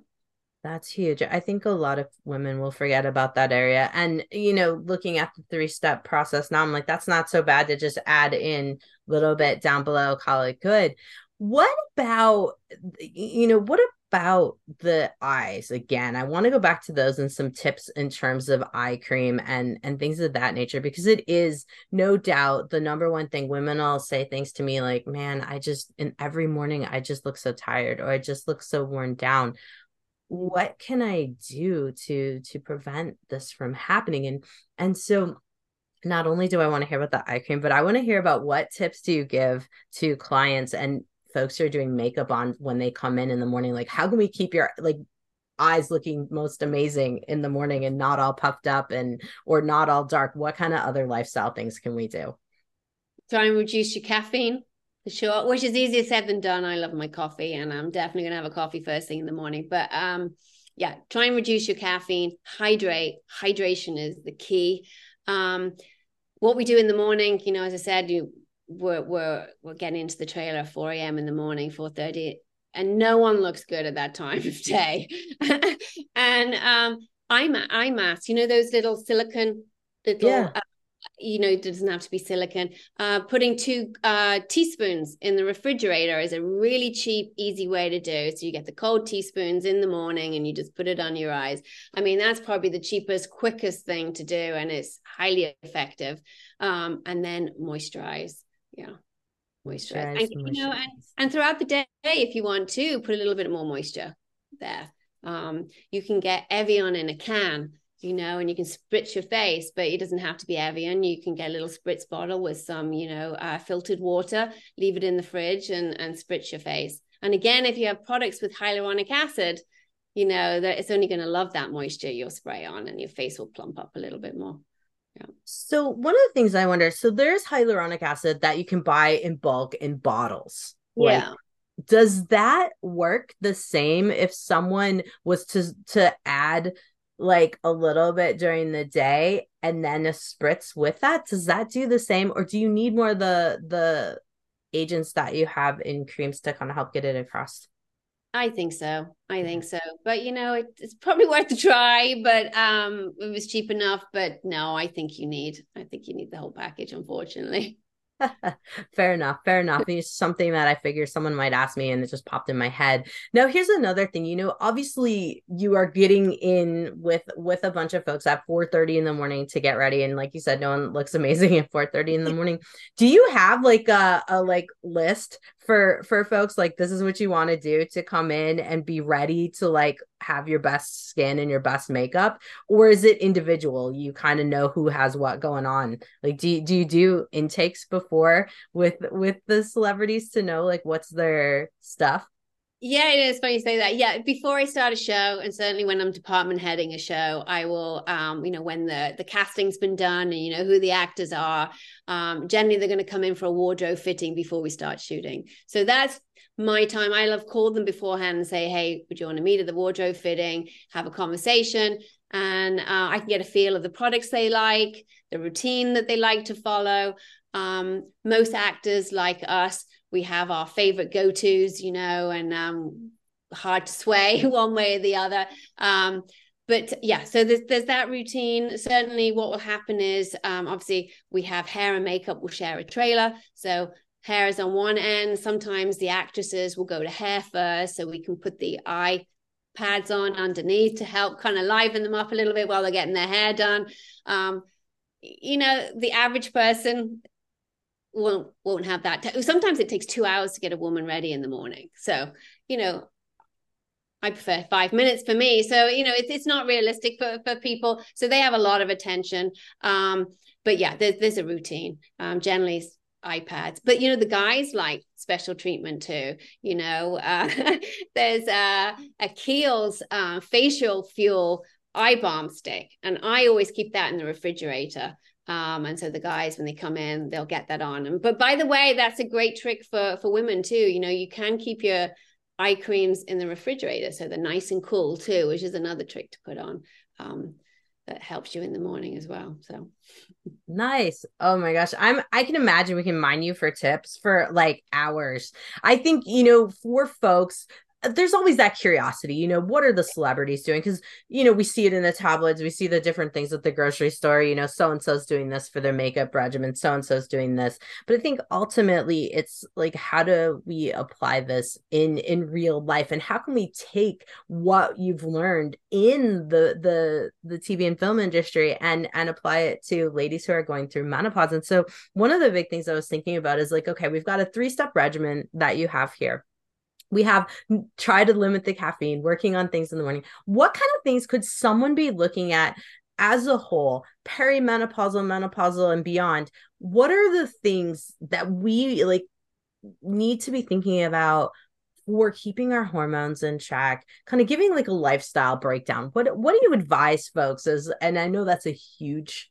That's huge. I think a lot of women will forget about that area. And, you know, looking at the three step process now, I'm like, that's not so bad to just add in a little bit down below, call it good. What about, you know, what about the eyes again? I want to go back to those and some tips in terms of eye cream and and things of that nature because it is no doubt the number one thing women will say things to me like, "Man, I just in every morning I just look so tired or I just look so worn down." What can i do to to prevent this from happening? And and so not only do i want to hear about the eye cream but i want to hear about what tips do you give to clients and folks who are doing makeup on when they come in in the morning? Like how can we keep your like eyes looking most amazing in the morning and not all puffed up and or not all dark? What kind of other lifestyle things can we do? Try and reduce your caffeine for sure, which is easier said than done. I love my coffee and I'm definitely going to have a coffee first thing in the morning. But um, yeah, try and reduce your caffeine, hydrate. Hydration is the key. Um, what we do in the morning, you know, as I said, you we're we're we're getting into the trailer at 4 a.m. in the morning, 4:30, and no one looks good at that time of day. and um, eye, eye masks, you know, those little silicon little yeah. uh, you know, it doesn't have to be silicon Uh, putting two uh, teaspoons in the refrigerator is a really cheap, easy way to do. So you get the cold teaspoons in the morning and you just put it on your eyes. I mean, that's probably the cheapest, quickest thing to do, and it's highly effective. Um, and then moisturize. Yeah. Moisturize. moisturize and, you know, and, and throughout the day, if you want to, put a little bit more moisture there. Um, you can get Evian in a can you know, and you can spritz your face, but it doesn't have to be Evian. You can get a little spritz bottle with some, you know, uh, filtered water, leave it in the fridge and, and spritz your face. And again, if you have products with hyaluronic acid, you know, that it's only going to love that moisture you'll spray on and your face will plump up a little bit more. Yeah. So one of the things I wonder, so there's hyaluronic acid that you can buy in bulk in bottles. Yeah. Like, does that work the same if someone was to to add like a little bit during the day and then a spritz with that does that do the same or do you need more the the agents that you have in creams to kind of help get it across? I think so. I think so. But you know, it, it's probably worth a try. But um, it was cheap enough. But no, I think you need. I think you need the whole package. Unfortunately. fair enough. Fair enough. It's something that I figure someone might ask me and it just popped in my head. Now, here's another thing. You know, obviously you are getting in with with a bunch of folks at 4 30 in the morning to get ready. And like you said, no one looks amazing at 4 30 in the morning. Do you have like a, a like list for for folks like this is what you want to do to come in and be ready to like have your best skin and your best makeup or is it individual? You kind of know who has what going on. Like do you, do you do intakes before with with the celebrities to know like what's their stuff yeah, it is funny you say that. Yeah, before I start a show, and certainly when I'm department heading a show, I will, um, you know, when the the casting's been done and you know who the actors are. Um, generally, they're going to come in for a wardrobe fitting before we start shooting. So that's my time. I love call them beforehand and say, "Hey, would you want to meet at the wardrobe fitting? Have a conversation." And uh, I can get a feel of the products they like, the routine that they like to follow. Um, most actors like us we have our favorite go-to's you know and um hard to sway one way or the other. Um but yeah so there's there's that routine. Certainly what will happen is um obviously we have hair and makeup will share a trailer. So hair is on one end. Sometimes the actresses will go to hair first so we can put the eye pads on underneath to help kind of liven them up a little bit while they're getting their hair done. Um you know the average person won't won't have that. T- Sometimes it takes two hours to get a woman ready in the morning. So you know, I prefer five minutes for me. So you know, it's it's not realistic for for people. So they have a lot of attention. Um, but yeah, there's there's a routine. Um, generally eye pads, but you know the guys like special treatment too. You know, uh, there's a, a Kiehl's uh, facial fuel eye balm stick, and I always keep that in the refrigerator. Um, and so the guys, when they come in, they'll get that on. And, but by the way, that's a great trick for for women too. You know, you can keep your eye creams in the refrigerator so they're nice and cool too, which is another trick to put on. Um, that helps you in the morning as well. So nice. Oh my gosh. I'm I can imagine we can mine you for tips for like hours. I think, you know, for folks there's always that curiosity, you know, what are the celebrities doing? Because, you know, we see it in the tabloids, we see the different things at the grocery store, you know, so and so's doing this for their makeup regimen, so and so's doing this. But I think ultimately it's like, how do we apply this in in real life? And how can we take what you've learned in the the the TV and film industry and and apply it to ladies who are going through menopause? And so one of the big things I was thinking about is like, okay, we've got a three-step regimen that you have here we have tried to limit the caffeine working on things in the morning. What kind of things could someone be looking at as a whole perimenopausal menopausal and beyond? What are the things that we like need to be thinking about for keeping our hormones in check kind of giving like a lifestyle breakdown? What what do you advise folks as and i know that's a huge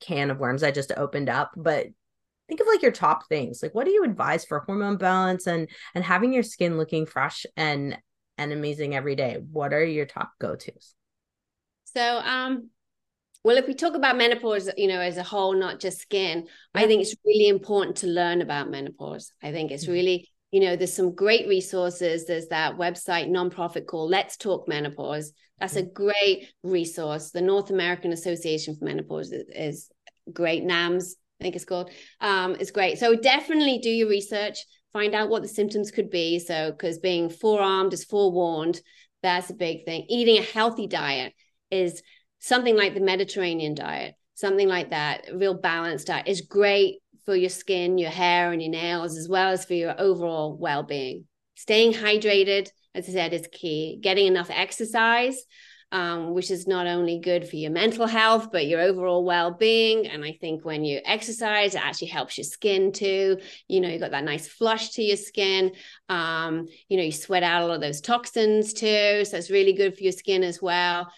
can of worms i just opened up but think of like your top things like what do you advise for hormone balance and and having your skin looking fresh and and amazing every day? What are your top go-to's? So um well if we talk about menopause you know as a whole not just skin yeah. i think it's really important to learn about menopause. I think it's mm-hmm. really you know there's some great resources. There's that website nonprofit called let's talk menopause. That's a mm-hmm. great resource. The north american association for menopause is, is great. Nams I think it's called. Um, it's great. So definitely do your research, find out what the symptoms could be. So, because being forearmed is forewarned, that's a big thing. Eating a healthy diet is something like the Mediterranean diet, something like that, real balanced diet is great for your skin, your hair, and your nails, as well as for your overall well being. Staying hydrated, as I said, is key. Getting enough exercise um, which is not only good for your mental health, but your overall well being. And I think when you exercise, it actually helps your skin too. You know, you got that nice flush to your skin. Um, you know, you sweat out all of those toxins too. So it's really good for your skin as well.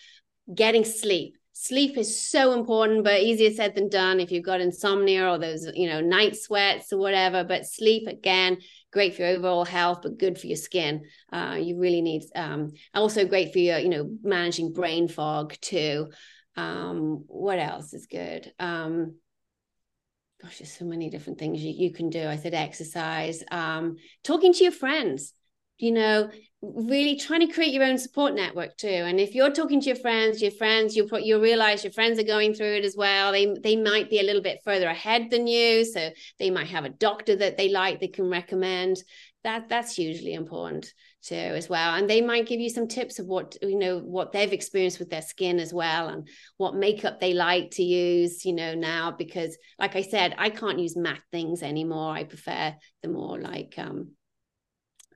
Getting sleep sleep is so important but easier said than done if you've got insomnia or those you know night sweats or whatever but sleep again great for your overall health but good for your skin. Uh, you really need um, also great for your you know managing brain fog too. Um, what else is good? Um, gosh, there's so many different things you, you can do. I said exercise, um, talking to your friends, you know, really trying to create your own support network too. And if you're talking to your friends, your friends, you'll you'll realize your friends are going through it as well. They they might be a little bit further ahead than you, so they might have a doctor that they like they can recommend. That that's hugely important too as well. And they might give you some tips of what you know what they've experienced with their skin as well, and what makeup they like to use. You know now because like I said, I can't use matte things anymore. I prefer the more like um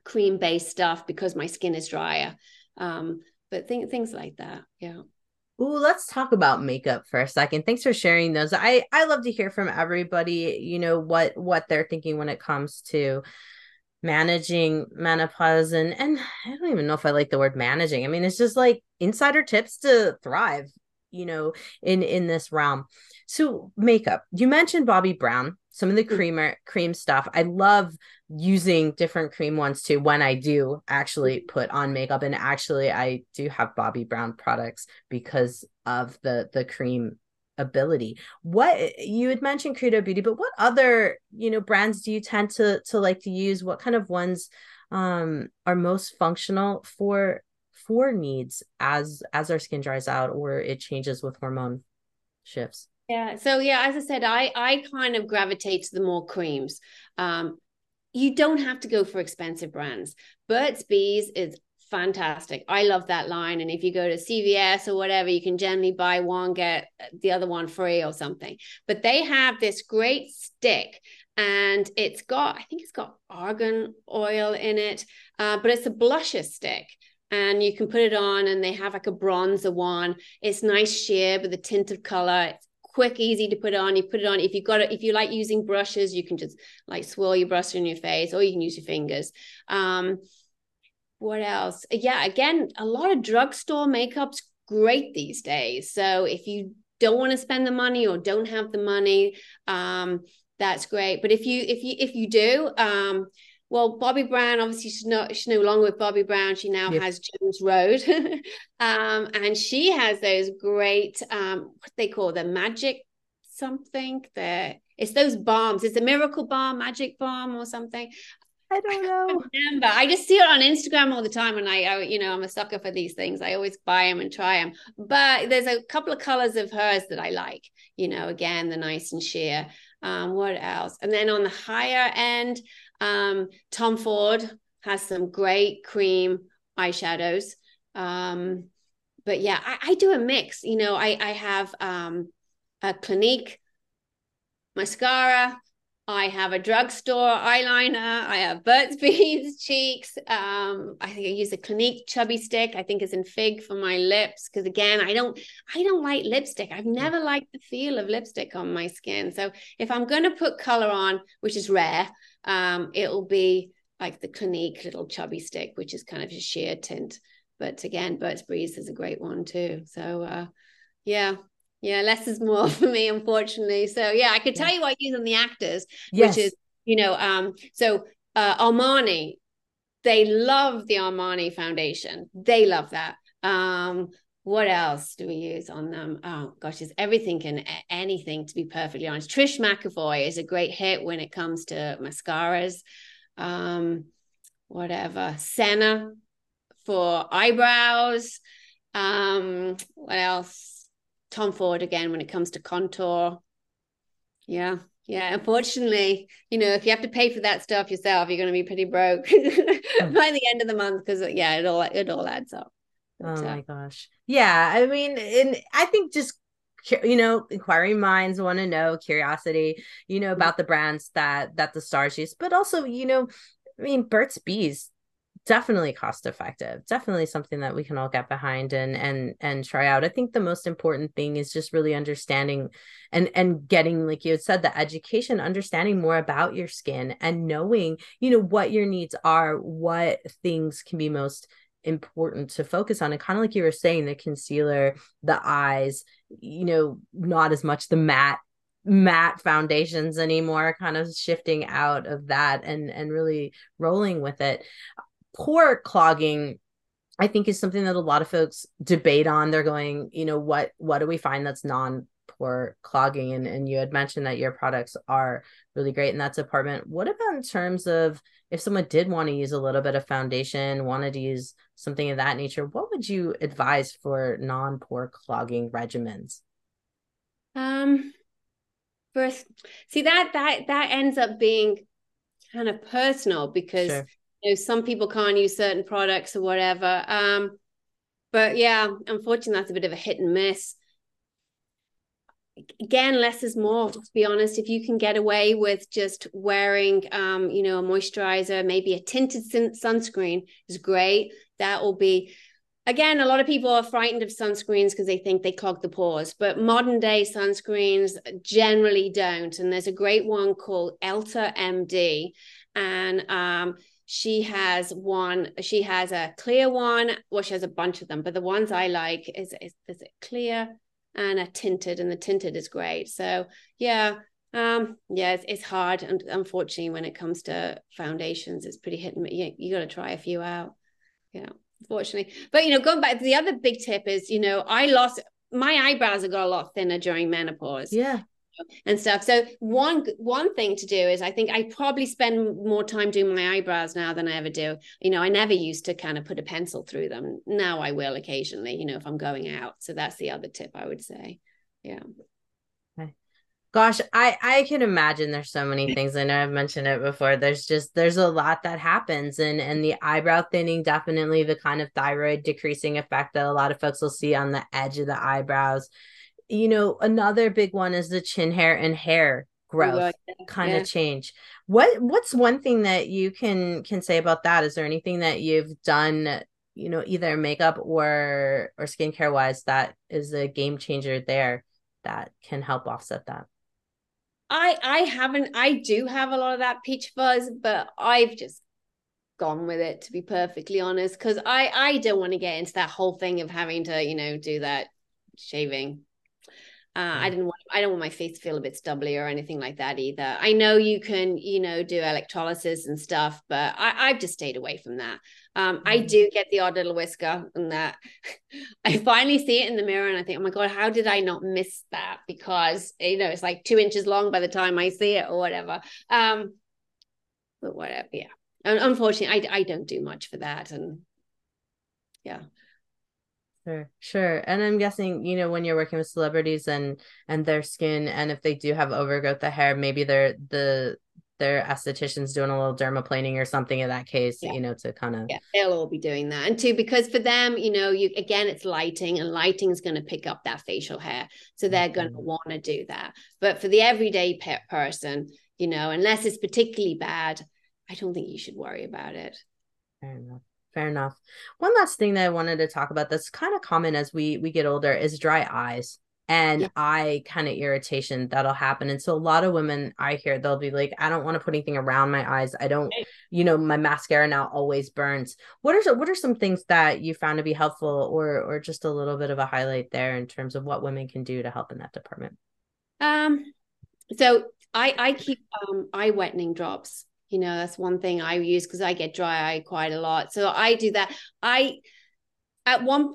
cream based stuff because my skin is drier. Um, but th- things like that. Yeah. Ooh, let's talk about makeup for a second. Thanks for sharing those. I I love to hear from everybody, you know, what what they're thinking when it comes to managing menopause and and I don't even know if I like the word managing. I mean, it's just like insider tips to thrive, you know, in in this realm. So, makeup. You mentioned Bobbi Brown some of the mm. creamer cream stuff. I love using different cream ones too when I do actually mm. put on makeup. And actually I do have Bobbi Brown products because of the the cream ability. What you had mentioned Credo Beauty, but what other, you know, brands do you tend to to like to use? What kind of ones um are most functional for for needs as as our skin dries out or it changes with hormone shifts? Yeah. So yeah, as I said, I I kind of gravitate to the more creams. Um, you don't have to go for expensive brands. Burt's Bees is fantastic. I love that line. And if you go to CVS or whatever, you can generally buy one, get the other one free or something. But they have this great stick and it's got, I think it's got argan oil in it, uh, but it's a blusher stick and you can put it on and they have like a bronzer one it's nice sheer with a tint of color it's quick, easy to put on. You put it on. If you've got it, if you like using brushes, you can just like swirl your brush in your face, or you can use your fingers. Um, what else? Yeah, again, a lot of drugstore makeup's great these days. So if you don't want to spend the money or don't have the money, um, that's great. But if you if you if you do, um, well, Bobbi Brown, obviously, she's not she's no longer with Bobbi Brown. She now has Jones Road, um, and she has those great um, what they call the magic something. The it's those bombs. It's a miracle balm, magic bomb, or something. I don't know. I remember. I just see it on Instagram all the time, and I, I, you know, I'm a sucker for these things. I always buy them and try them. But there's a couple of colors of hers that I like. You know, again, the nice and sheer. Um, what else? And then on the higher end, um, Tom Ford has some great cream eyeshadows. Um, but yeah, I, I, do a mix. You know, I, I have um, a Clinique mascara. I have a drugstore eyeliner. I have Burt's Bees cheeks. Um, I think I use a Clinique chubby stick. I think is in fig for my lips because again, I don't, I don't like lipstick. I've never liked the feel of lipstick on my skin. So if I'm going to put color on, which is rare, um, it'll be like the Clinique little chubby stick, which is kind of a sheer tint. But again, Burt's Bees is a great one too. So uh, yeah, yeah, less is more for me, unfortunately. So yeah, I could tell you what I use on the actors, yes. which is you know, um, so uh, Armani, they love the Armani foundation. They love that. Um, what else do we use on them? Oh gosh, is everything and anything to be perfectly honest. Trish McEvoy is a great hit when it comes to mascaras. Um, whatever. Senna for eyebrows. Um, what else? Tom Ford again when it comes to contour. Yeah. Yeah, unfortunately, you know, if you have to pay for that stuff yourself, you're going to be pretty broke by the end of the month because yeah, it all it all adds up. Oh my gosh. Yeah. I mean, and I think just you know inquiring minds want to know curiosity you know mm-hmm. about the brands that that the stars use but also you know i mean burt's bees definitely cost effective definitely something that we can all get behind and and and try out i think the most important thing is just really understanding and and getting like you had said the education understanding more about your skin and knowing you know what your needs are what things can be most important to focus on and kind of like you were saying the concealer the eyes you know not as much the matte matte foundations anymore kind of shifting out of that and and really rolling with it. Pore clogging i think is something that a lot of folks debate on. They're going you know what what do we find that's non non-pore clogging and, and you had mentioned that your products are really great in that department. What about in terms of if someone did want to use a little bit of foundation wanted to use something of that nature what would you advise for non-pore clogging regimens? Um first see that that that ends up being kind of personal because sure. you know some people can't use certain products or whatever um but yeah unfortunately that's a bit of a hit and miss again less is more to be honest. If you can get away with just wearing um you know a moisturizer maybe a tinted sunscreen is great. That will be again a lot of people are frightened of sunscreens because they think they clog the pores but modern day sunscreens generally don't. And there's a great one called EltaMD and um she has one she has a clear one. Well she has a bunch of them but the ones i like is is, is it clear and a tinted, and the tinted is great. So yeah, um, yeah, it's, it's hard, and unfortunately, when it comes to foundations, it's pretty hit and. You, you got to try a few out, you know. Unfortunately, but you know, going back, the other big tip is, you know, I lost my eyebrows have got a lot thinner during menopause. Yeah and stuff. So one one thing to do is I think I probably spend more time doing my eyebrows now than I ever do. You know, I never used to kind of put a pencil through them. Now I will occasionally, you know, if I'm going out. So that's the other tip I would say. Yeah. Gosh, I I can imagine there's so many things. I know I've mentioned it before. There's just there's a lot that happens and and the eyebrow thinning definitely the kind of thyroid decreasing effect that a lot of folks will see on the edge of the eyebrows you know, another big one is the chin hair and hair growth yeah. kind yeah. of change. What what's one thing that you can can say about that? Is there anything that you've done, you know, either makeup or or skincare wise that is a game changer there that can help offset that? I I haven't I do have a lot of that peach fuzz, but I've just gone with it to be perfectly honest because I I don't want to get into that whole thing of having to, you know, do that shaving uh, I didn't want I don't want my face to feel a bit stubbly or anything like that either. I know you can, you know, do electrolysis and stuff, but I, have just stayed away from that. Um, I mm-hmm. do get the odd little whisker and that I finally see it in the mirror and I think, oh my God, how did I not miss that? Because you know, it's like two inches long by the time I see it or whatever. Um, but whatever, yeah. And unfortunately, I I don't do much for that. And yeah. Sure, sure. And I'm guessing, you know, when you're working with celebrities and and their skin and if they do have overgrowth of hair, maybe they're the their estheticians doing a little dermaplaning or something in that case, yeah. you know, to kind of yeah, they'll all be doing that. And two, because for them, you know, you again it's lighting and lighting is going to pick up that facial hair. So they're mm-hmm. going to want to do that. But for the everyday pet person, you know, unless it's particularly bad, I don't think you should worry about it. Fair enough fair enough. One last thing that I wanted to talk about that's kind of common as we we get older is dry eyes and yeah. eye kind of irritation that'll happen. And so a lot of women I hear they'll be like, I don't want to put anything around my eyes. I don't, you know, my mascara now always burns. What are what are some things that you found to be helpful or or just a little bit of a highlight there in terms of what women can do to help in that department? Um so I I keep um eye whitening drops you know that's one thing i use because i get dry eye quite a lot. So i do that. I at one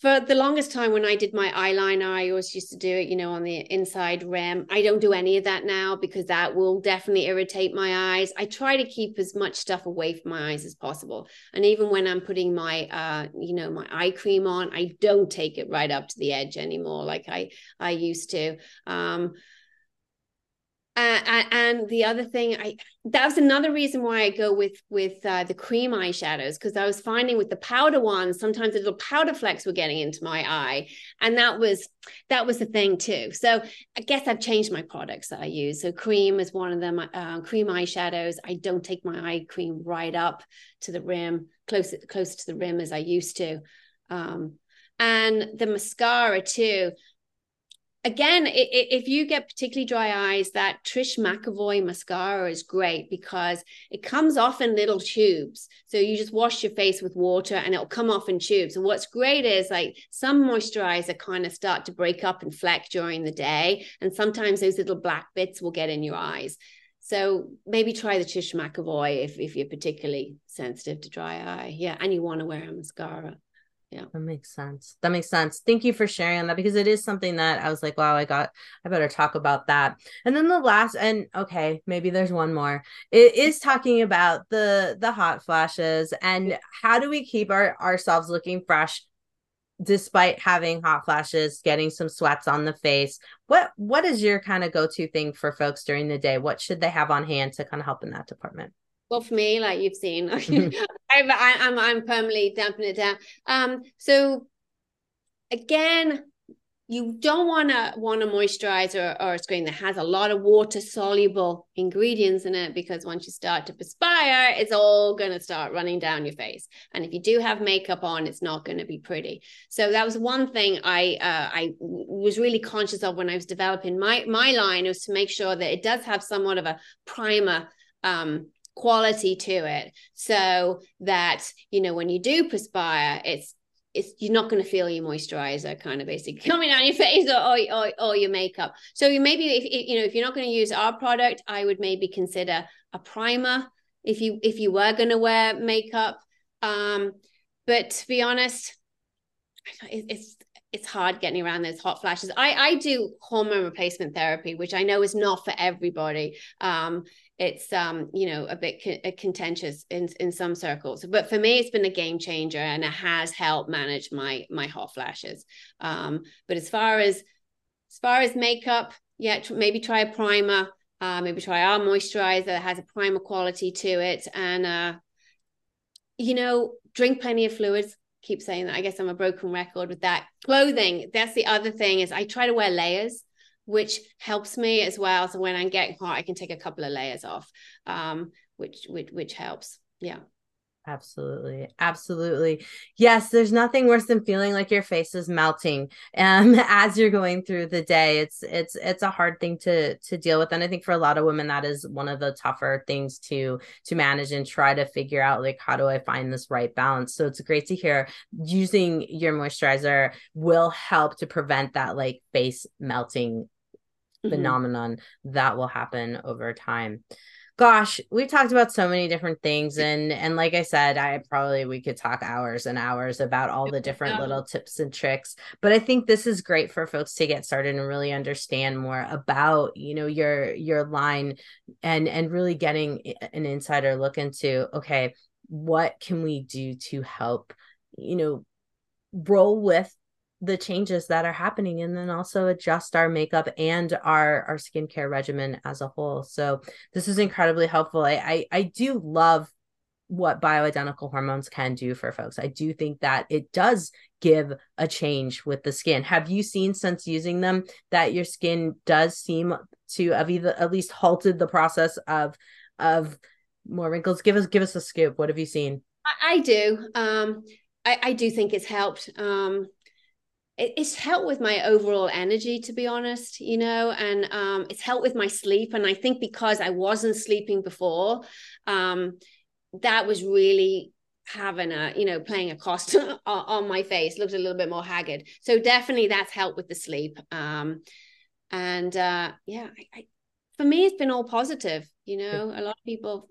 for the longest time when i did my eyeliner i always used to do it you know on the inside rim. I don't do any of that now because that will definitely irritate my eyes. I try to keep as much stuff away from my eyes as possible. And even when i'm putting my uh you know my eye cream on i don't take it right up to the edge anymore like i i used to. Um uh, and the other thing i that was another reason why i go with with uh, the cream eyeshadows because i was finding with the powder ones sometimes the little powder flecks were getting into my eye and that was that was the thing too. So i guess i've changed my products that i use. So cream is one of them uh, cream eyeshadows. I don't take my eye cream right up to the rim close close to the rim as i used to. Um, and the mascara too again, if you get particularly dry eyes, that Trish McEvoy mascara is great because it comes off in little tubes. So you just wash your face with water and it'll come off in tubes. And what's great is like some moisturizer kind of start to break up and fleck during the day. And sometimes those little black bits will get in your eyes. So maybe try the Trish McEvoy if, if you're particularly sensitive to dry eye. Yeah. And you want to wear a mascara. Yeah. That makes sense. That makes sense. Thank you for sharing that because it is something that i was like wow i got i better talk about that. And then the last and okay maybe there's one more. It is talking about the the hot flashes and how do we keep our ourselves looking fresh despite having hot flashes getting some sweats on the face? What what is your kind of go-to thing for folks during the day? What should they have on hand to kind of help in that department well for me like you've seen. Mm-hmm. I'm, I'm i'm permanently damping it down. Um so again you don't want to want a moisturizer or a screen that has a lot of water soluble ingredients in it because once you start to perspire it's all going to start running down your face. And if you do have makeup on it's not going to be pretty. So that was one thing i uh, i was really conscious of when i was developing my my line was to make sure that it does have somewhat of a primer um, quality to it so that you know when you do perspire it's it's you're not going to feel your moisturizer kind of basically coming on your face or, or, or, or your makeup. So you maybe if you know if you're not going to use our product i would maybe consider a primer if you if you were going to wear makeup. Um but to be honest it's it's hard getting around those hot flashes. I i do hormone replacement therapy which i know is not for everybody. Um it's um you know a bit co- contentious in in some circles. But for me it's been a game changer and it has helped manage my my hot flashes. Um but as far as as far as makeup yeah maybe try a primer uh maybe try our moisturizer that has a primer quality to it. And uh you know drink plenty of fluids. Keep saying that. I guess i'm a broken record with that. Clothing that's the other thing is i try to wear layers which helps me as well. So when I'm getting hot, I can take a couple of layers off, um, which, which which helps. Yeah. Absolutely. Absolutely. Yes, there's nothing worse than feeling like your face is melting um as you're going through the day. It's it's it's a hard thing to to deal with and I think for a lot of women that is one of the tougher things to to manage and try to figure out like how do I find this right balance. So it's great to hear using your moisturizer will help to prevent that like face melting mm-hmm. phenomenon that will happen over time. Gosh we talked about so many different things and and like i said i probably we could talk hours and hours about all the different little tips and tricks but i think this is great for folks to get started and really understand more about you know your your line and and really getting an insider look into okay what can we do to help you know roll with the changes that are happening and then also adjust our makeup and our our skincare regimen as a whole. So this is incredibly helpful. I i, I do love what bioidentical hormones can do for folks. I do think that it does give a change with the skin. Have you seen since using them that your skin does seem to have either at least halted the process of of more wrinkles? Give us give us a scoop. What have you seen? I, I do. Um I, I do think it's helped. Um it's helped with my overall energy to be honest you know and um, it's helped with my sleep and i think because i wasn't sleeping before um, that was really having a you know playing a cost on my face looked a little bit more haggard. So definitely that's helped with the sleep um, and uh, yeah I, I, for me it's been all positive you know a lot of people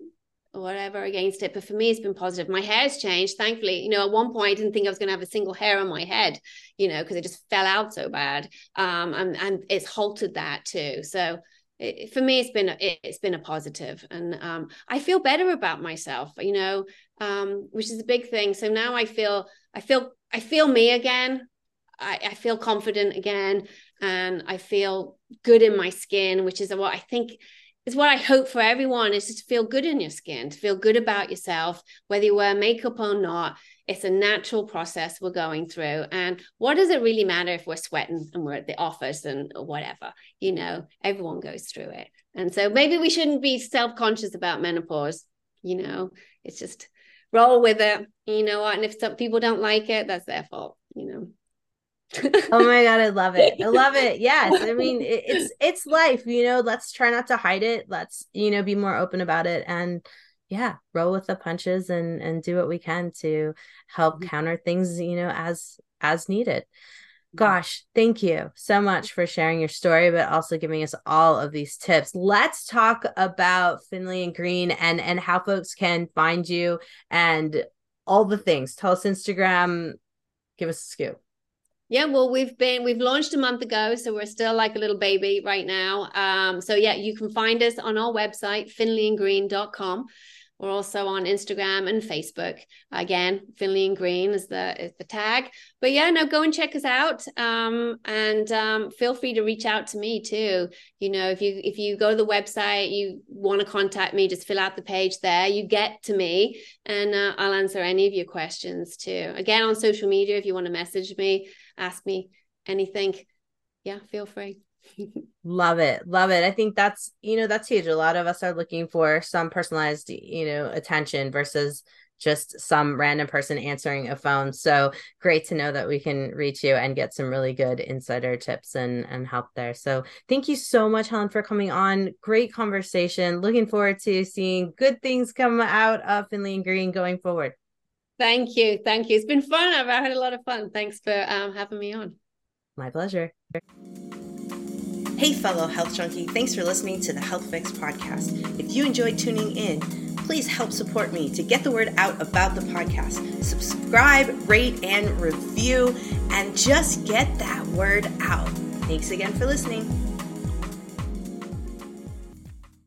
whatever against it. But for me, it's been positive. My hair's changed, thankfully. You know, at one point, I didn't think I was going to have a single hair on my head, you know, because it just fell out so bad. Um, and, and it's halted that too. So it, for me, it's been it, has been a positive, and um, I feel better about myself. You know, um, which is a big thing. So now I feel I feel I feel me again. I, I feel confident again, and I feel good in my skin, which is what I think is what I hope for everyone is to feel good in your skin, to feel good about yourself, whether you wear makeup or not. It's a natural process we're going through. And what does it really matter if we're sweating and we're at the office and whatever? You know, everyone goes through it. And so maybe we shouldn't be self-conscious about menopause. You know, it's just roll with it. You know what? And if some people don't like it, that's their fault, you know oh my god i love it. I love it. Yes. I mean it, it's it's life you know let's try not to hide it. Let's you know be more open about it and yeah roll with the punches and and do what we can to help mm-hmm. counter things you know as as needed. Mm-hmm. gosh thank you so much for sharing your story but also giving us all of these tips. Let's talk about finlay and green and and how folks can find you and all the things. Tell us instagram. Give us a scoop. Yeah, well, we've been we've launched a month ago, so we're still like a little baby right now. Um, so yeah, you can find us on our website, finlayandgreen.com. We're also on Instagram and Facebook. Again, Finlay and Green is the is the tag. But yeah, no, go and check us out. Um, and um, feel free to reach out to me too. You know, if you if you go to the website, you want to contact me, just fill out the page there. You get to me, and uh, I'll answer any of your questions too. Again, on social media, if you want to message me, ask me anything. Yeah, feel free. love it love it. I think that's you know that's huge. A lot of us are looking for some personalized you know attention versus just some random person answering a phone. So great to know that we can reach you and get some really good insider tips and and help there. So thank you so much helen for coming on. Great conversation. Looking forward to seeing good things come out of finlay and green going forward thank you thank you it's been fun i've had a lot of fun thanks for um, having me on my pleasure Hey, fellow health junkie, thanks for listening to the Health Fix podcast. If you enjoyed tuning in, please help support me to get the word out about the podcast. Subscribe, rate, and review, and just get that word out. Thanks again for listening.